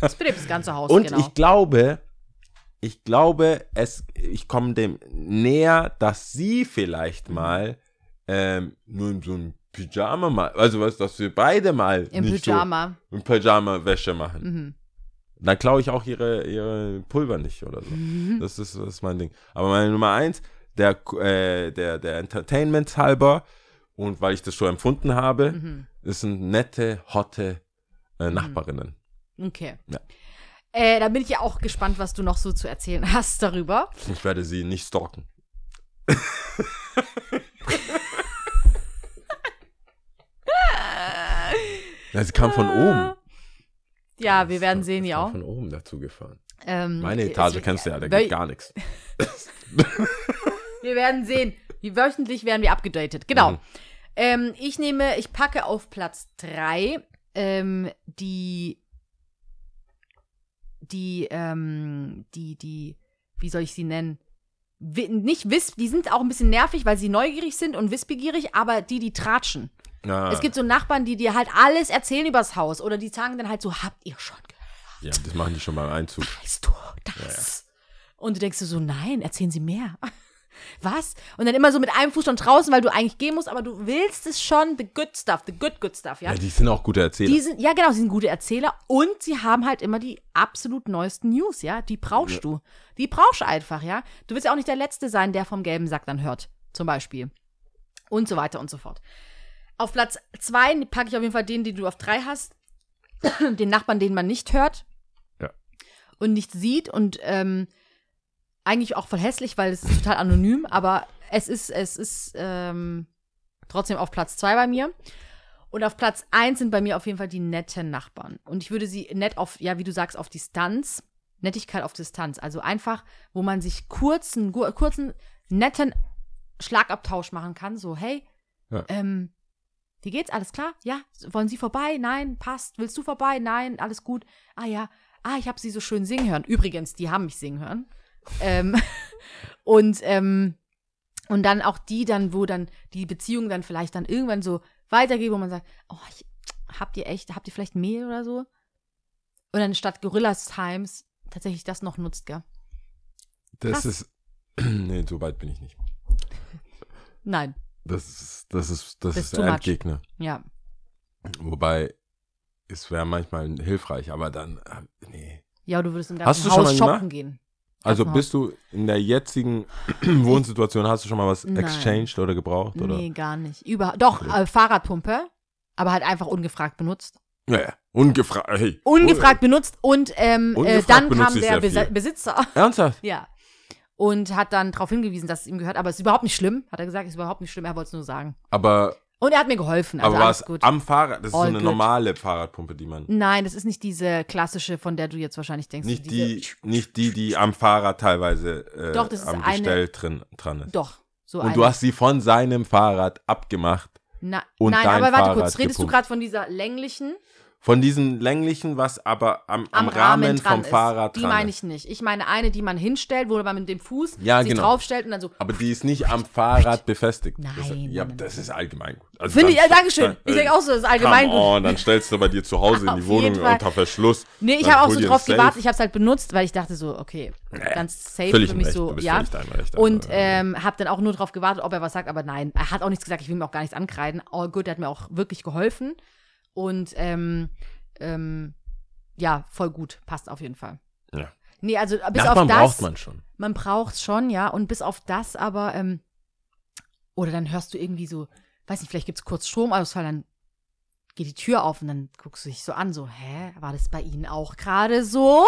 Das belebt das ganze Haus, Und genau. ich glaube, ich glaube, es, ich komme dem näher, dass sie vielleicht mal ähm, nur in so einem Pyjama mal, also was, dass wir beide mal Im Pyjama. so im Pyjama Wäsche machen. Mhm. Dann klaue ich auch ihre, ihre Pulver nicht oder so. Das, ist, das ist mein Ding. Aber meine Nummer eins, der, äh, der, der Entertainment halber und weil ich das schon empfunden habe, Mhm. das sind nette, hotte äh, Nachbarinnen. Okay. Ja. Äh, da bin ich ja auch gespannt, was du noch so zu erzählen hast darüber. Ich werde sie nicht stalken. ja, sie kam von oben. Ja, wir werden sehen, Sie ja. von oben dazu gefahren. Ähm, Meine Etage es- kennst du ja, da geht gar nichts. Wir werden sehen. Wie wöchentlich werden wir abgedatet. Genau. Mhm. Ähm, ich nehme, ich packe auf Platz 3 ähm, die, die, ähm, die, die, wie soll ich sie nennen? Wi nicht wisp, die sind auch ein bisschen nervig, weil sie neugierig sind und wissbegierig, aber die, die tratschen. Ja, Es gibt so Nachbarn, die dir halt alles erzählen übers Haus oder die sagen dann halt so, habt ihr schon gehört? ja, das machen die schon beim Einzug. weißt du das? Und du denkst dir so, nein, erzählen Sie mehr. Was? Und dann immer so mit einem Fuß schon draußen, weil du eigentlich gehen musst, aber du willst es schon, the good stuff, the good, good stuff, ja? Ja, die sind auch gute Erzähler. Die sind, ja, genau, sie sind gute Erzähler und sie haben halt immer die absolut neuesten News, ja? Die brauchst du. Die brauchst du einfach, ja? Du willst ja auch nicht der Letzte sein, der vom gelben Sack dann hört, zum Beispiel. Und so weiter und so fort. Auf Platz zwei packe ich auf jeden Fall den, den du auf drei hast. den Nachbarn, den man nicht hört. Ja. Und nicht sieht und ähm, eigentlich auch voll hässlich, weil es ist total anonym, aber es ist, es ist ähm, trotzdem auf Platz zwei bei mir. Und auf Platz eins sind bei mir auf jeden Fall die netten Nachbarn. Und ich würde sie nett auf, ja, wie du sagst, auf Distanz, Nettigkeit auf Distanz. Also einfach, wo man sich kurzen, kurzen, netten Schlagabtausch machen kann. So, hey, Ja. ähm, wie geht's? Alles klar? Ja? Wollen Sie vorbei? Nein? Passt. Willst du vorbei? Nein? Alles gut? Ah ja. Ah, ich habe Sie so schön singen hören. Übrigens, die haben mich singen hören. Ähm, und, ähm, und dann auch die dann, wo dann die Beziehung dann vielleicht dann irgendwann so weitergeht, wo man sagt, oh, ich, habt ihr echt, habt ihr vielleicht Mehl oder so? Und dann statt Gorillas Times tatsächlich das noch nutzt, gell? Das krass. ist. nee, so weit bin ich nicht. Nein. Das ist, das ist, das Das ist der. Endgegner. Ja. Wobei, es wäre manchmal hilfreich, aber dann, äh, nee. Ja, du würdest im Hast ganzen schon Haus shoppen gemacht? gehen. Also bist du in der jetzigen Wohnsituation, hast du schon mal was Nein. exchanged oder gebraucht? Oder? Nee, gar nicht. Über Doch, äh, Fahrradpumpe, aber halt einfach ungefragt benutzt. Ja, ja. Ungefragt. Hey. ungefragt benutzt und ähm, äh, Ungefragt dann benutze kam der viel. Besitzer Ernsthaft? Ja. Und hat dann darauf hingewiesen, dass es ihm gehört. Aber es ist überhaupt nicht schlimm, hat er gesagt. Ist überhaupt nicht schlimm, er wollte es nur sagen. Aber, Und er hat mir geholfen. Also aber war es gut. am Fahrrad? Das ist so eine good. normale Fahrradpumpe, die man. Nein, das ist nicht diese klassische, von der du jetzt wahrscheinlich denkst. Nicht die, nicht die, die am Fahrrad teilweise äh, Doch, das ist am eine- Gestell drin, dran ist. Doch, so Und eine. du hast sie von seinem Fahrrad abgemacht. Na, und nein, aber warte Fahrrad kurz. Redest du gepumpt. gerade von dieser länglichen Von diesen länglichen, was aber am, am, am, Rahmen, dran vom Fahrrad ist? Die dran meine ist. ich nicht. Ich meine eine, die man hinstellt, wo man mit dem Fuß Ja, sich genau. draufstellt und dann so. Aber die ist nicht am Fahrrad befestigt. Nein, Das, ja, das ist allgemein gut. Also Finde ich, ja, Dankeschön. Ich denke auch so, das ist allgemein gut. on, dann stellst du bei dir zu Hause in die Wohnung unter Verschluss. Nee, ich habe auch so drauf gewartet. Ich habe es halt benutzt, weil ich dachte so, okay, Ja, ganz safe für mich Recht, so, ja. Recht, Und ähm, habe dann auch nur drauf gewartet, ob er was sagt, aber nein, er hat auch nichts gesagt. Ich will ihm auch gar nichts ankreiden. All good, er hat mir auch wirklich geholfen. Und ähm, ähm, ja, voll gut, passt auf jeden Fall. Ja. Nee, also bis Nachbarn auf das. braucht man schon. Man braucht schon, ja. Und bis auf das aber, ähm, oder dann hörst du irgendwie so, weiß nicht, vielleicht gibt es kurz Stromausfall, dann geht die Tür auf und dann guckst du dich so an, so, hä, war das bei Ihnen auch gerade so?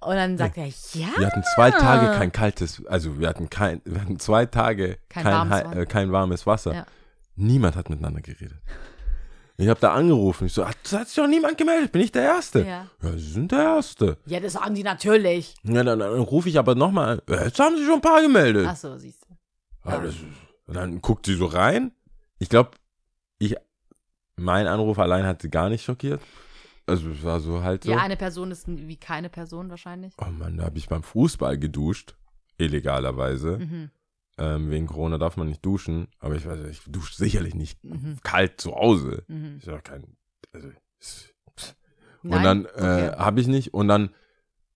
Und dann sagt er, ja. Wir hatten zwei Tage kein kaltes, also wir hatten kein, wir hatten zwei Tage Kein kein, warmes Wasser. äh, kein warmes Wasser. Ja. Niemand hat miteinander geredet. Ich habe da angerufen. Ich so, hat, hat sich doch niemand gemeldet. Bin ich der Erste? Ja. ja Sie sind der Erste. Ja, das sagen die natürlich. Ja, dann, dann rufe ich aber nochmal an. Ja, Jetzt haben sich schon ein paar gemeldet. Ach so, siehst du. Ja, das dann guckt sie so rein. Ich glaube, ich, mein Anruf allein hat sie gar nicht schockiert. Also es war so halt so. Ja, eine Person ist wie keine Person wahrscheinlich. oh Mann, da habe ich beim Fußball geduscht. Illegalerweise. Mhm. Ähm, wegen Corona darf man nicht duschen. Aber ich weiß, ich dusche sicherlich nicht Mhm. kalt zu Hause. Mhm. Ist ja kein. Also, Nein? und dann äh, Okay. habe ich nicht. Und dann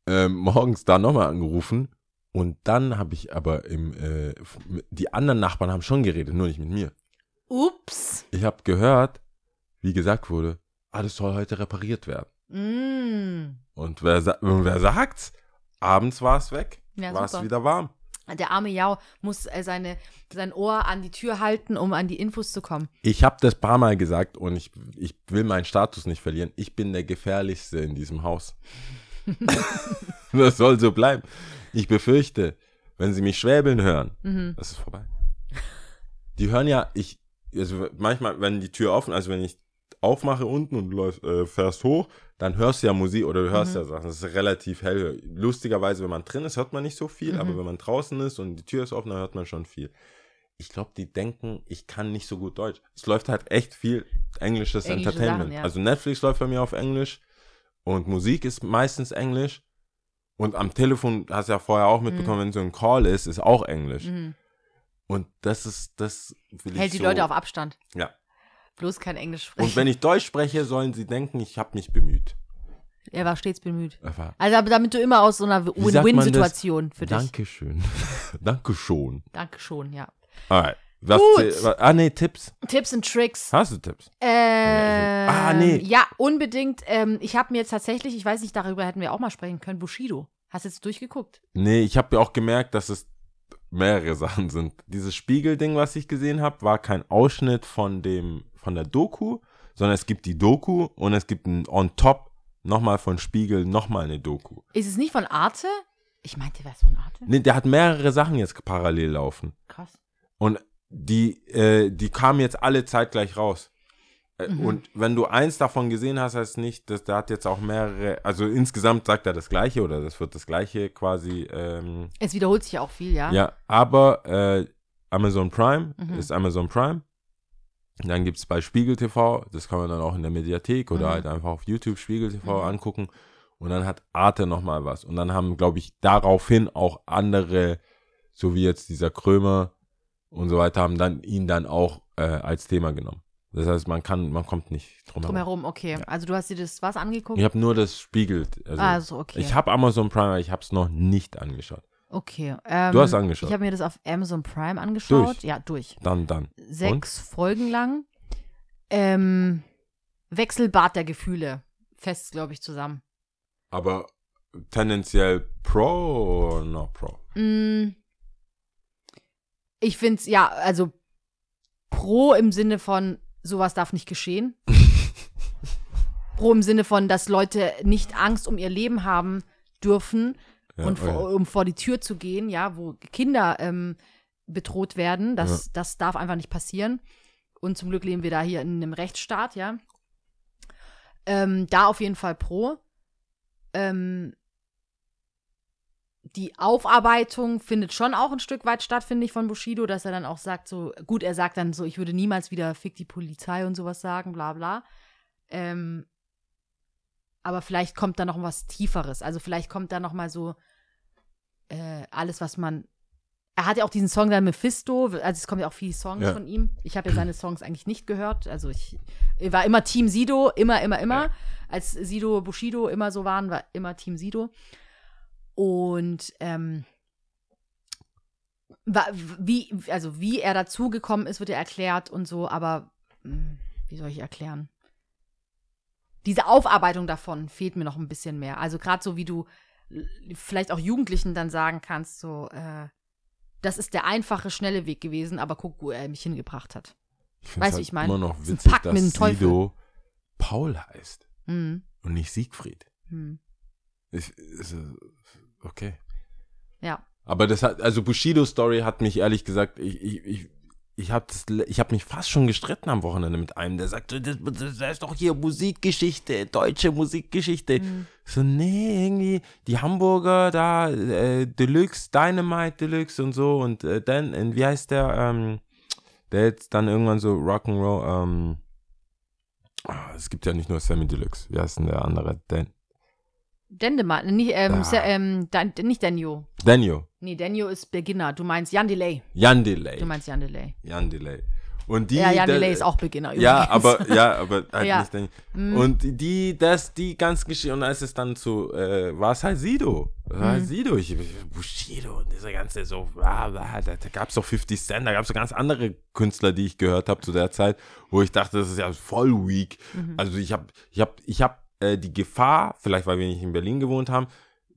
ähm, morgens da nochmal angerufen. Und dann habe ich aber im, äh, die anderen Nachbarn haben schon geredet, nur nicht mit mir. Ups. Ich habe gehört, wie gesagt wurde, ah, das soll heute repariert werden. Mm. Und wer, wer sagt's? Abends war es weg, Ja, war es wieder warm. Der arme Jau muss äh, seine, sein Ohr an die Tür halten, um an die Infos zu kommen. Ich habe das paar Mal gesagt und ich, ich will meinen Status nicht verlieren. Ich bin der gefährlichste in diesem Haus. das soll so bleiben. Ich befürchte, wenn sie mich schwäbeln hören, Mhm. das ist vorbei. Die hören ja, ich, also manchmal, wenn die Tür offen, also wenn ich aufmache unten und du läufst, äh, fährst hoch, dann hörst du ja Musik oder du hörst Mhm. ja Sachen. Das ist relativ hell. Lustigerweise, wenn man drin ist, hört man nicht so viel, Mhm. aber wenn man draußen ist und die Tür ist offen, dann hört man schon viel. Ich glaube, die denken, ich kann nicht so gut Deutsch. Es läuft halt echt viel englisches Englische Entertainment. Sachen, ja. Also Netflix läuft bei mir auf Englisch und Musik ist meistens Englisch. Und am Telefon, hast du ja vorher auch mitbekommen, wenn so ein Call ist, ist auch Englisch. Mhm. Und das ist, das will Hält ich die so, Leute auf Abstand. Ja. Bloß kein Englisch sprechen. Und wenn ich Deutsch spreche, sollen sie denken, ich habe mich bemüht. er war stets bemüht. Also, aber damit du immer aus so einer? Win-Win-Situation für dich. Dankeschön. Danke schon. Danke schon, ja. Alright. Was, Gut. was, ah, nee, Tipps. Tipps und Tricks. Hast du Tipps? Ähm, Ah, nee. Ja, unbedingt. Ähm, ich habe mir jetzt tatsächlich, ich weiß nicht, darüber hätten wir auch mal sprechen können, Bushido. Hast du jetzt durchgeguckt? Nee, ich habe ja auch gemerkt, dass es mehrere Sachen sind. Dieses Spiegelding, was ich gesehen habe, war kein Ausschnitt von dem von der Doku, sondern es gibt die Doku und es gibt ein on top nochmal von Spiegel nochmal eine Doku. Ist es nicht von Arte? Ich meinte, es von Arte? Nee, der hat mehrere Sachen jetzt parallel laufen. Krass. Und die, äh, die kamen jetzt alle zeitgleich raus. Äh, Mhm. Und wenn du eins davon gesehen hast, heißt nicht, dass der hat jetzt auch mehrere, also insgesamt sagt er das Gleiche oder das wird das Gleiche quasi, ähm, Es wiederholt sich auch viel, ja? ja, aber äh, Amazon Prime Mhm. ist Amazon Prime. Dann gibt es bei Spiegel TV, das kann man dann auch in der Mediathek oder Mhm. halt einfach auf YouTube Spiegel TV Mhm. angucken. Und dann hat Arte nochmal was. Und dann haben, glaube ich, daraufhin auch andere, so wie jetzt dieser Krömer und so weiter, haben dann ihn dann auch äh, als Thema genommen. Das heißt, man kann, man kommt nicht drum herum. Drumherum, okay. Also du hast dir das was angeguckt? Ich habe nur das Spiegel. Also, also, okay. Ich habe Amazon Prime, aber ich habe es noch nicht angeschaut. Okay. Ähm, Du hast angeschaut. Ich habe mir das auf Amazon Prime angeschaut. Durch? Ja, durch. Dann, dann. Sechs Folgen lang. Ähm, Wechselbad der Gefühle. Fest, glaube ich, zusammen. Aber tendenziell Pro oder no Pro? Mm, ich finde es, ja, also pro im Sinne von, sowas darf nicht geschehen. Pro im Sinne von, dass Leute nicht Angst um ihr Leben haben dürfen Ja, und oh ja. vor, um vor die Tür zu gehen, ja, wo Kinder ähm, bedroht werden. Das, das darf einfach nicht passieren. Und zum Glück leben wir da hier in einem Rechtsstaat, ja. Ähm, da auf jeden Fall pro. Ähm, die Aufarbeitung findet schon auch ein Stück weit statt, finde ich, von Bushido, dass er dann auch sagt, so, gut, er sagt dann so, ich würde niemals wieder fick die Polizei und sowas sagen, bla bla. Ähm, aber vielleicht kommt da noch was Tieferes. Also vielleicht kommt da noch mal so äh, alles, was man. Er hat ja auch diesen Song dann Mephisto, also es kommen ja auch viele Songs Ja. von ihm. Ich habe ja seine Songs eigentlich nicht gehört. Also ich, ich war immer Team Sido, immer, immer, immer. Als Sido, Bushido immer so waren, war immer Team Sido. Und ähm, wie, also wie er dazugekommen ist, wird ja erklärt und so, aber mh, wie soll ich erklären? Diese Aufarbeitung davon fehlt mir noch ein bisschen mehr. Also gerade so wie du vielleicht auch Jugendlichen dann sagen kannst, so, äh, das ist der einfache, schnelle Weg gewesen, aber guck, wo er mich hingebracht hat. Ich Weißt du, halt ich mein, immer noch witzig, mit dass Teufel. Sido Paul heißt Hm, und nicht Siegfried. hm. Ich, ist, okay. Ja. Aber das hat, also Bushido Story hat mich ehrlich gesagt, ich, ich, ich, ich habe hab mich fast schon gestritten am Wochenende mit einem, der sagte, das, das ist doch hier Musikgeschichte, deutsche Musikgeschichte. Hm. So, nee, irgendwie, die Hamburger da, äh, Deluxe, Dynamite Deluxe und so und äh, dann, äh, wie heißt der, ähm, der jetzt dann irgendwann so Rock'n'Roll, ähm, ah, es gibt ja nicht nur Sammy Deluxe, wie heißt denn der andere? Dan Dendemann, nicht, ähm, Ah. Ähm, Dan, nicht Denjo. Daniel, Nee, Denjo ist Beginner. Du meinst Jan Delay. Jan Delay. Du meinst Jan Delay. Jan Delay. Und die, ja, Jan da- Delay ist auch Beginner. Ja, übrigens. aber, ja, aber halt Ja. nicht Daniel. Mhm. Und die, das, die ganze Geschichte, und als es dann zu, äh, war es halt Sido. War halt Mhm. Sido. Ich, Bushido und dieser ganze so, ah, da, da gab es doch 50 Cent, da gab es so ganz andere Künstler, die ich gehört habe zu der Zeit, wo ich dachte, das ist ja voll weak. Mhm. Also ich habe, ich habe, ich habe äh, die Gefahr, vielleicht weil wir nicht in Berlin gewohnt haben,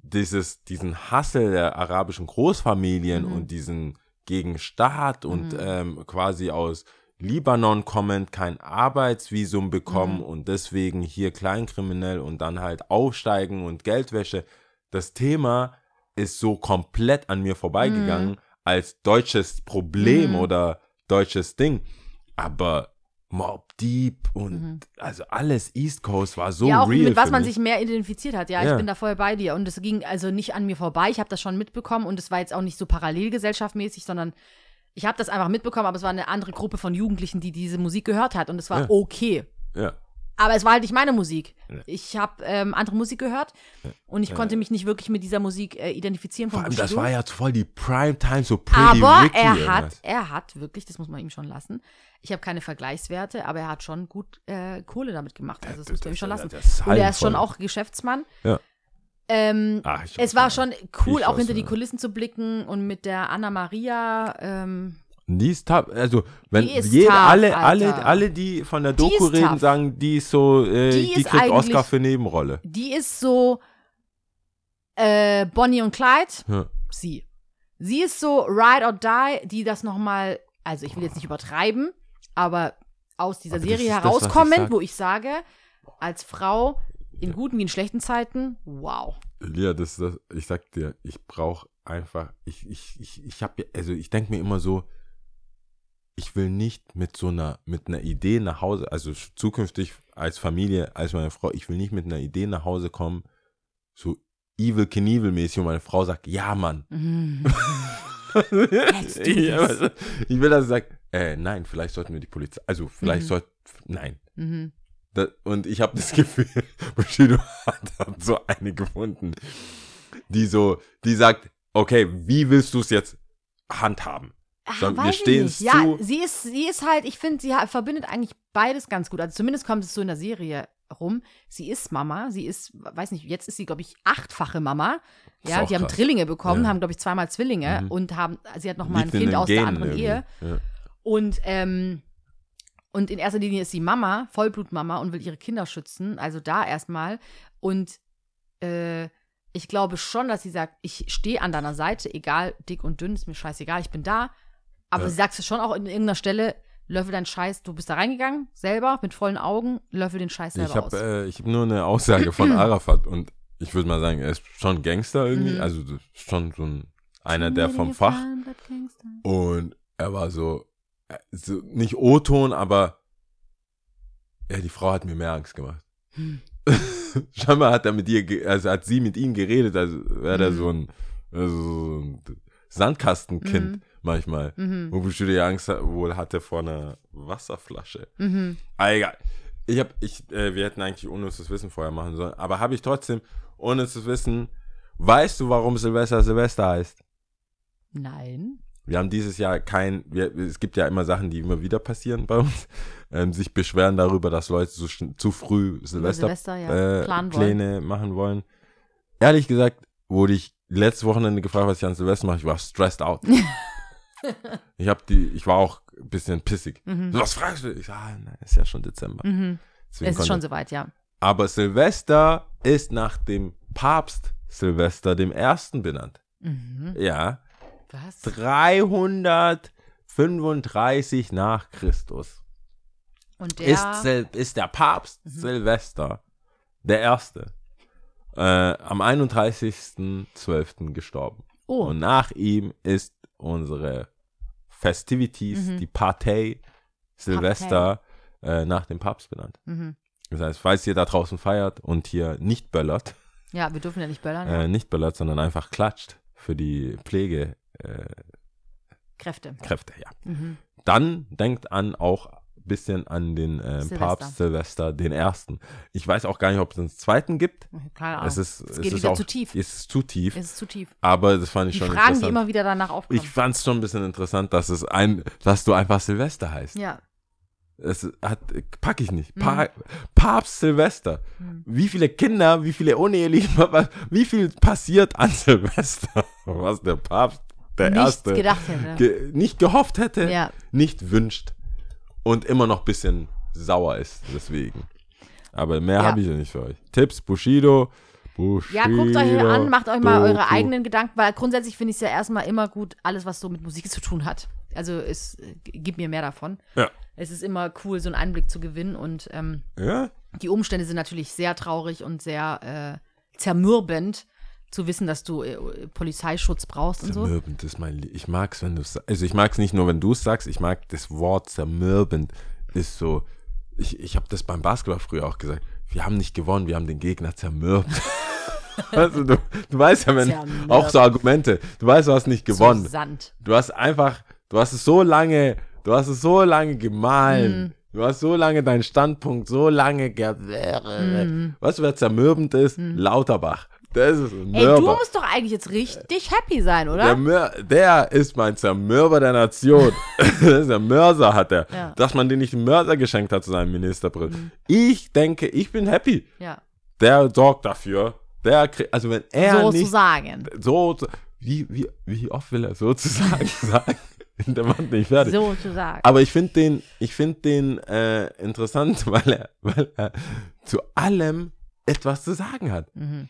dieses, diesen Hassel der arabischen Großfamilien Mhm. und diesen gegen Staat und Mhm. ähm, quasi aus Libanon kommend kein Arbeitsvisum bekommen Mhm. und deswegen hier kleinkriminell und dann halt aufsteigen und Geldwäsche. Das Thema ist so komplett an mir vorbeigegangen als deutsches Problem Mhm. oder deutsches Ding. Aber Mob Deep und Mhm. also alles East Coast war so ja, auch real. mit was man mich. sich mehr identifiziert hat. Ja, Ja. ich bin da voll bei dir. Und es ging also nicht an mir vorbei. Ich habe das schon mitbekommen und es war jetzt auch nicht so parallelgesellschaftmäßig, sondern ich habe das einfach mitbekommen, aber es war eine andere Gruppe von Jugendlichen, die diese Musik gehört hat und es war Ja. okay. Ja. Aber es war halt nicht meine Musik. Ja. Ich habe ähm, andere Musik gehört und ich konnte mich nicht wirklich mit dieser Musik äh, identifizieren Vor allem, das war ja voll die Primetime, so Pretty aber Ricky er irgendwas. hat, er hat wirklich, das muss man ihm schon lassen. Ich habe keine Vergleichswerte, aber er hat schon gut äh, Kohle damit gemacht. Also das, das- muss man ihm schon lassen. Und er ist schon auch Geschäftsmann. Ja. Ähm, Ah, ich es war schon cool, auch hinter die nicht. Kulissen zu blicken und mit der Anna Maria. Ähm, Die ist tough. Also, wenn Die ist jede, tough, alle, Alter. alle, alle, die von der Doku reden, tough. sagen, die ist so, äh, Die die, ist kriegt Oscar für Nebenrolle. die ist so äh, Bonnie und Clyde. Ja. Sie. Sie ist so Ride or Die, die das nochmal, also ich will jetzt nicht übertreiben, aber aus dieser Aber Serie ist das, ich herauskommend, wo ich sage, als Frau in guten wie in schlechten Zeiten, wow. Ja, das ist das, ich sag dir, ich brauche einfach, ich, ich, ich, ich habe, also ich denke mir immer so, ich will nicht mit so einer, mit einer Idee nach Hause, also zukünftig als Familie, als meine Frau, ich will nicht mit einer Idee nach Hause kommen, so Evil Knievel mäßig und meine Frau sagt, ja Mann. Mhm. ich, will, dass sie sagt, äh, nein, vielleicht sollten wir die Polizei, also vielleicht Mhm. sollte, nein. Mhm. Da, und ich habe das Gefühl, Bushido hat so eine gefunden, die so, die sagt, okay, wie willst du es jetzt handhaben? Ah, So, wir ich stehen's nicht. Ja, zu. sie ist, sie ist halt, ich finde, sie verbindet eigentlich beides ganz gut. Also zumindest kommt es so in der Serie rum. Sie ist Mama, sie ist, weiß nicht, jetzt ist sie, glaube ich, achtfache Mama. Ja, die haben krass. Drillinge bekommen, Ja. haben, glaube ich, zweimal Zwillinge Mhm. und haben, sie hat noch mal ein Kind aus der Genen anderen irgendwie. Ehe. Ja. Und, ähm, und in erster Linie ist sie Mama, Vollblutmama und will ihre Kinder schützen. Also da erstmal. Und äh, ich glaube schon, dass sie sagt, ich stehe an deiner Seite, egal dick und dünn, ist mir scheißegal, ich bin da. Aber Ja. sie sagt es schon auch in irgendeiner Stelle, löffel deinen Scheiß, du bist da reingegangen, selber, mit vollen Augen, löffel den Scheiß selber Ich aus. habe äh, ich hab nur eine Aussage von Arafat und ich würde mal sagen, er ist schon Gangster irgendwie, Mhm. also schon so ein, einer der vom Fach. Und er war so, äh, so nicht O-Ton, aber ja, die Frau hat mir mehr Angst gemacht. Hm. Scheinbar hat er mit ihr, also hat sie mit ihm geredet, also wäre er Mhm. so ein, also so ein Sandkastenkind Mhm. Manchmal. Mhm. Wo bestimmt Angst ha- wohl hatte vor einer Wasserflasche. Mhm. Ah, egal. Ich hab, ich, äh, wir hätten eigentlich unnützes Wissen vorher machen sollen, aber habe ich trotzdem unnützes Wissen. Weißt du, warum Silvester Silvester heißt? Nein. Wir haben dieses Jahr kein, wir, es gibt ja immer Sachen, die immer wieder passieren bei uns, ähm, sich beschweren darüber, dass Leute so schn- zu früh Silvester, Silvester, ja, äh, machen wollen. Ehrlich gesagt, wurde ich letztes Wochenende gefragt, was ich an Silvester mache. Ich war stressed out. ich habe die, ich war auch ein bisschen pissig. Mhm. Was fragst du? Ich sag, ah, nein, ist ja schon Dezember. Mhm. Es ist konnte- schon soweit, ja. aber Silvester ist nach dem Papst Silvester, dem ersten benannt. Mhm. Ja. Was? 335 nach Christus Und der. ist, Sil ist der Papst Mhm. Silvester der erste. Äh, am 31.12. gestorben. oh. Und nach ihm ist unsere Festivities, Mhm. die Partei Silvester, äh, nach dem Papst benannt. Mhm. Das heißt, falls ihr da draußen feiert und hier nicht böllert, Ja, wir dürfen ja nicht böllern. äh, nicht böllert, sondern einfach klatscht für die Pflegekräfte, Kräfte. ja. Mhm. Dann denkt an auch bisschen an den äh, Silvester. Papst Silvester, den ersten. Ich weiß auch gar nicht, ob es einen zweiten gibt. Keine Ahnung. Es ist, es es geht ist wieder auch, zu tief. Es ist zu tief. Es ist zu tief. aber das fand ich Die schon Fragen, die interessant. immer wieder danach aufkommen. ich fand es schon ein bisschen interessant, dass es ein, dass du einfach Silvester heißt. ja. Es hat, pack ich nicht. Mhm. Pa Papst Silvester. Mhm. Wie viele Kinder, wie viele uneheliche, was- wie viel passiert an Silvester, was der Papst, der Nichts Erste, gedacht hätte. ge nicht gehofft hätte, Ja. nicht wünscht und immer noch ein bisschen sauer ist deswegen. Aber mehr Ja. habe ich ja nicht für euch. Tipps, Bushido, Bushido. Ja, guckt euch an, macht euch mal eure Doku. eigenen Gedanken, weil grundsätzlich finde ich es ja erstmal immer gut, alles, was so mit Musik zu tun hat. Also es äh, gibt mir mehr davon. Ja. Es ist immer cool, so einen Einblick zu gewinnen und ähm, Ja? die Umstände sind natürlich sehr traurig und sehr äh, zermürbend, zu wissen, dass du äh, Polizeischutz brauchst und so. Zermürbend ist mein Lieb. Ich mag es, wenn du es Also ich mag es nicht nur, wenn du es sagst, ich mag das Wort zermürbend. Ist so. Ich, ich habe das beim Basketball früher auch gesagt. Wir haben nicht gewonnen, wir haben den Gegner zermürbt. also du, du weißt ja, wenn Zermürbt. auch so Argumente, du weißt, du hast nicht gewonnen. So Sand. Du hast einfach, du hast es so lange, du hast es so lange gemahlen. Du hast so lange deinen Standpunkt, so lange gewährt. Weißt du, wer zermürbend ist? Lauterbach. Das ist ein Ey, du musst doch eigentlich jetzt richtig happy sein, Der, oder? Mör der ist mein Zermürber der Nation. der Mörser hat er. Ja. Dass man den nicht einen Mörser geschenkt hat zu seinem Ministerpräsident. Ich denke, ich bin happy. Ja. Der sorgt dafür. Der kriegt, also wenn er nicht Sozusagen. so, wie, wie, wie oft will er sozusagen sagen? Der macht nicht fertig. Sozusagen. Aber ich finde den, ich finde den äh, interessant, weil er, weil er zu allem etwas zu sagen hat. Mhm.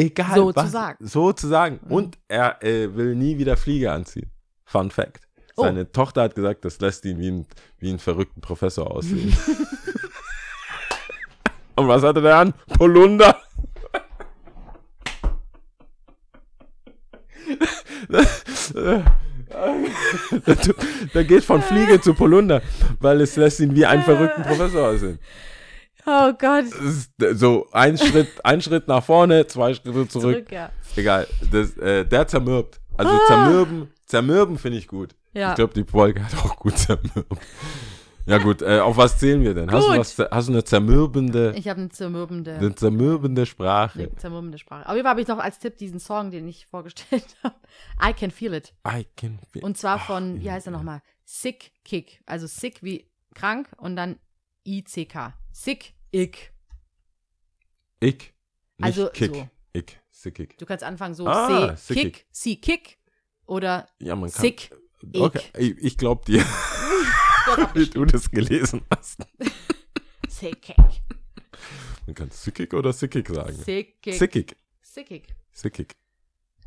Egal So zu was. sagen. So zu sagen. Mhm. Und er äh, will nie wieder Fliege anziehen. Fun Fact. Oh. Seine Tochter hat gesagt, das lässt ihn wie ein, wie einen verrückten Professor aussehen. Und was hatte der an? Polunder. Der geht von Fliege zu Polunder, weil es lässt ihn wie einen verrückten Professor aussehen. Oh Gott. Ist so ein Schritt, ein Schritt nach vorne, zwei Schritte zurück. Zurück, ja. Egal, das, äh, der zermürbt. Also zermürben, zermürben finde ich gut. Ah. Ja. Ich glaube, die Folge hat auch gut zermürbt. Ja gut, äh, auf was zählen wir denn? Hast du, Gut. was, hast du eine zermürbende, Ich habe eine zermürbende, eine zermürbende Sprache? eine zermürbende Sprache. Auf jeden Fall habe ich noch als Tipp diesen Song, den ich vorgestellt habe. I Can Feel It. I can feel- Und zwar Ach, von, wie ja, heißt er nochmal? Sick Kick. Also sick wie krank und dann I-C-K. Sick, ick. Nicht Also Kick. so. Ich, sickig. Du kannst anfangen so Ah, C, sickig. Kick, Sie Kick oder Ja, man kann. Sick, Okay, ich, ich glaube dir, wie du das gelesen hast. Sick Kick. Man kann sickig oder sickig sagen. Sick Kick. Sickig. Sickig. Sickig.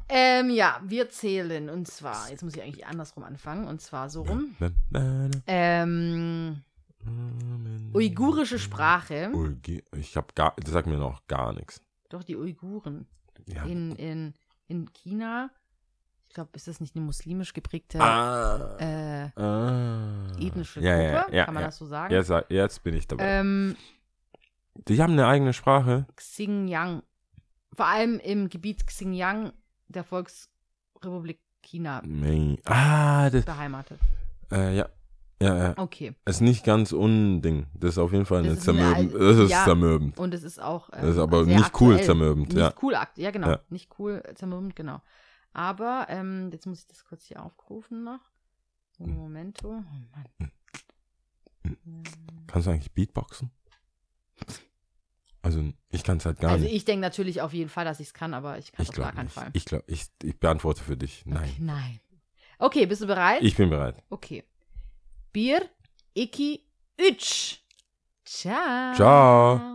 Ähm, ja, wir zählen. Und zwar, jetzt muss ich eigentlich andersrum anfangen. Und zwar so rum. Ähm, uigurische Sprache. Uigi- Ich habe gar, das sagt mir noch gar nichts. Doch, die Uiguren. Ja. In, in, in China. Ich glaube, ist das nicht eine muslimisch geprägte Ah. äh, ah. ethnische ja, Gruppe? ja, ja, Kann man das so sagen? Jetzt, jetzt bin ich dabei. Ähm, Die haben eine eigene Sprache. Xinjiang. Vor allem im Gebiet Xinjiang der Volksrepublik China Nee. Ah, das, beheimatet. äh, ja. Ja, ja. Okay. Ist nicht ganz unding. Das ist auf jeden Fall eine zermürbend. Das ist ja. zermürbend. Und es ist auch. ähm, Das ist aber sehr nicht cool aktuell. zermürbend, Nicht ja. cool, ja, genau. Ja. Nicht cool zermürbend, genau. Aber, ähm, jetzt muss ich das kurz hier aufrufen noch. Un Momento. Oh Mann. Ähm, Kannst du eigentlich Beatboxen? Also, ich kann es halt gar Also, nicht. ich denke natürlich auf jeden Fall, dass ich es kann, aber ich kann es auf gar keinen nicht. Fall. Ich glaube, ich, ich beantworte für dich. Nein. Okay, nein. Okay, bist du bereit? Ich bin bereit. Okay. Bier, Iki, Ütsch. Ciao. Ciao.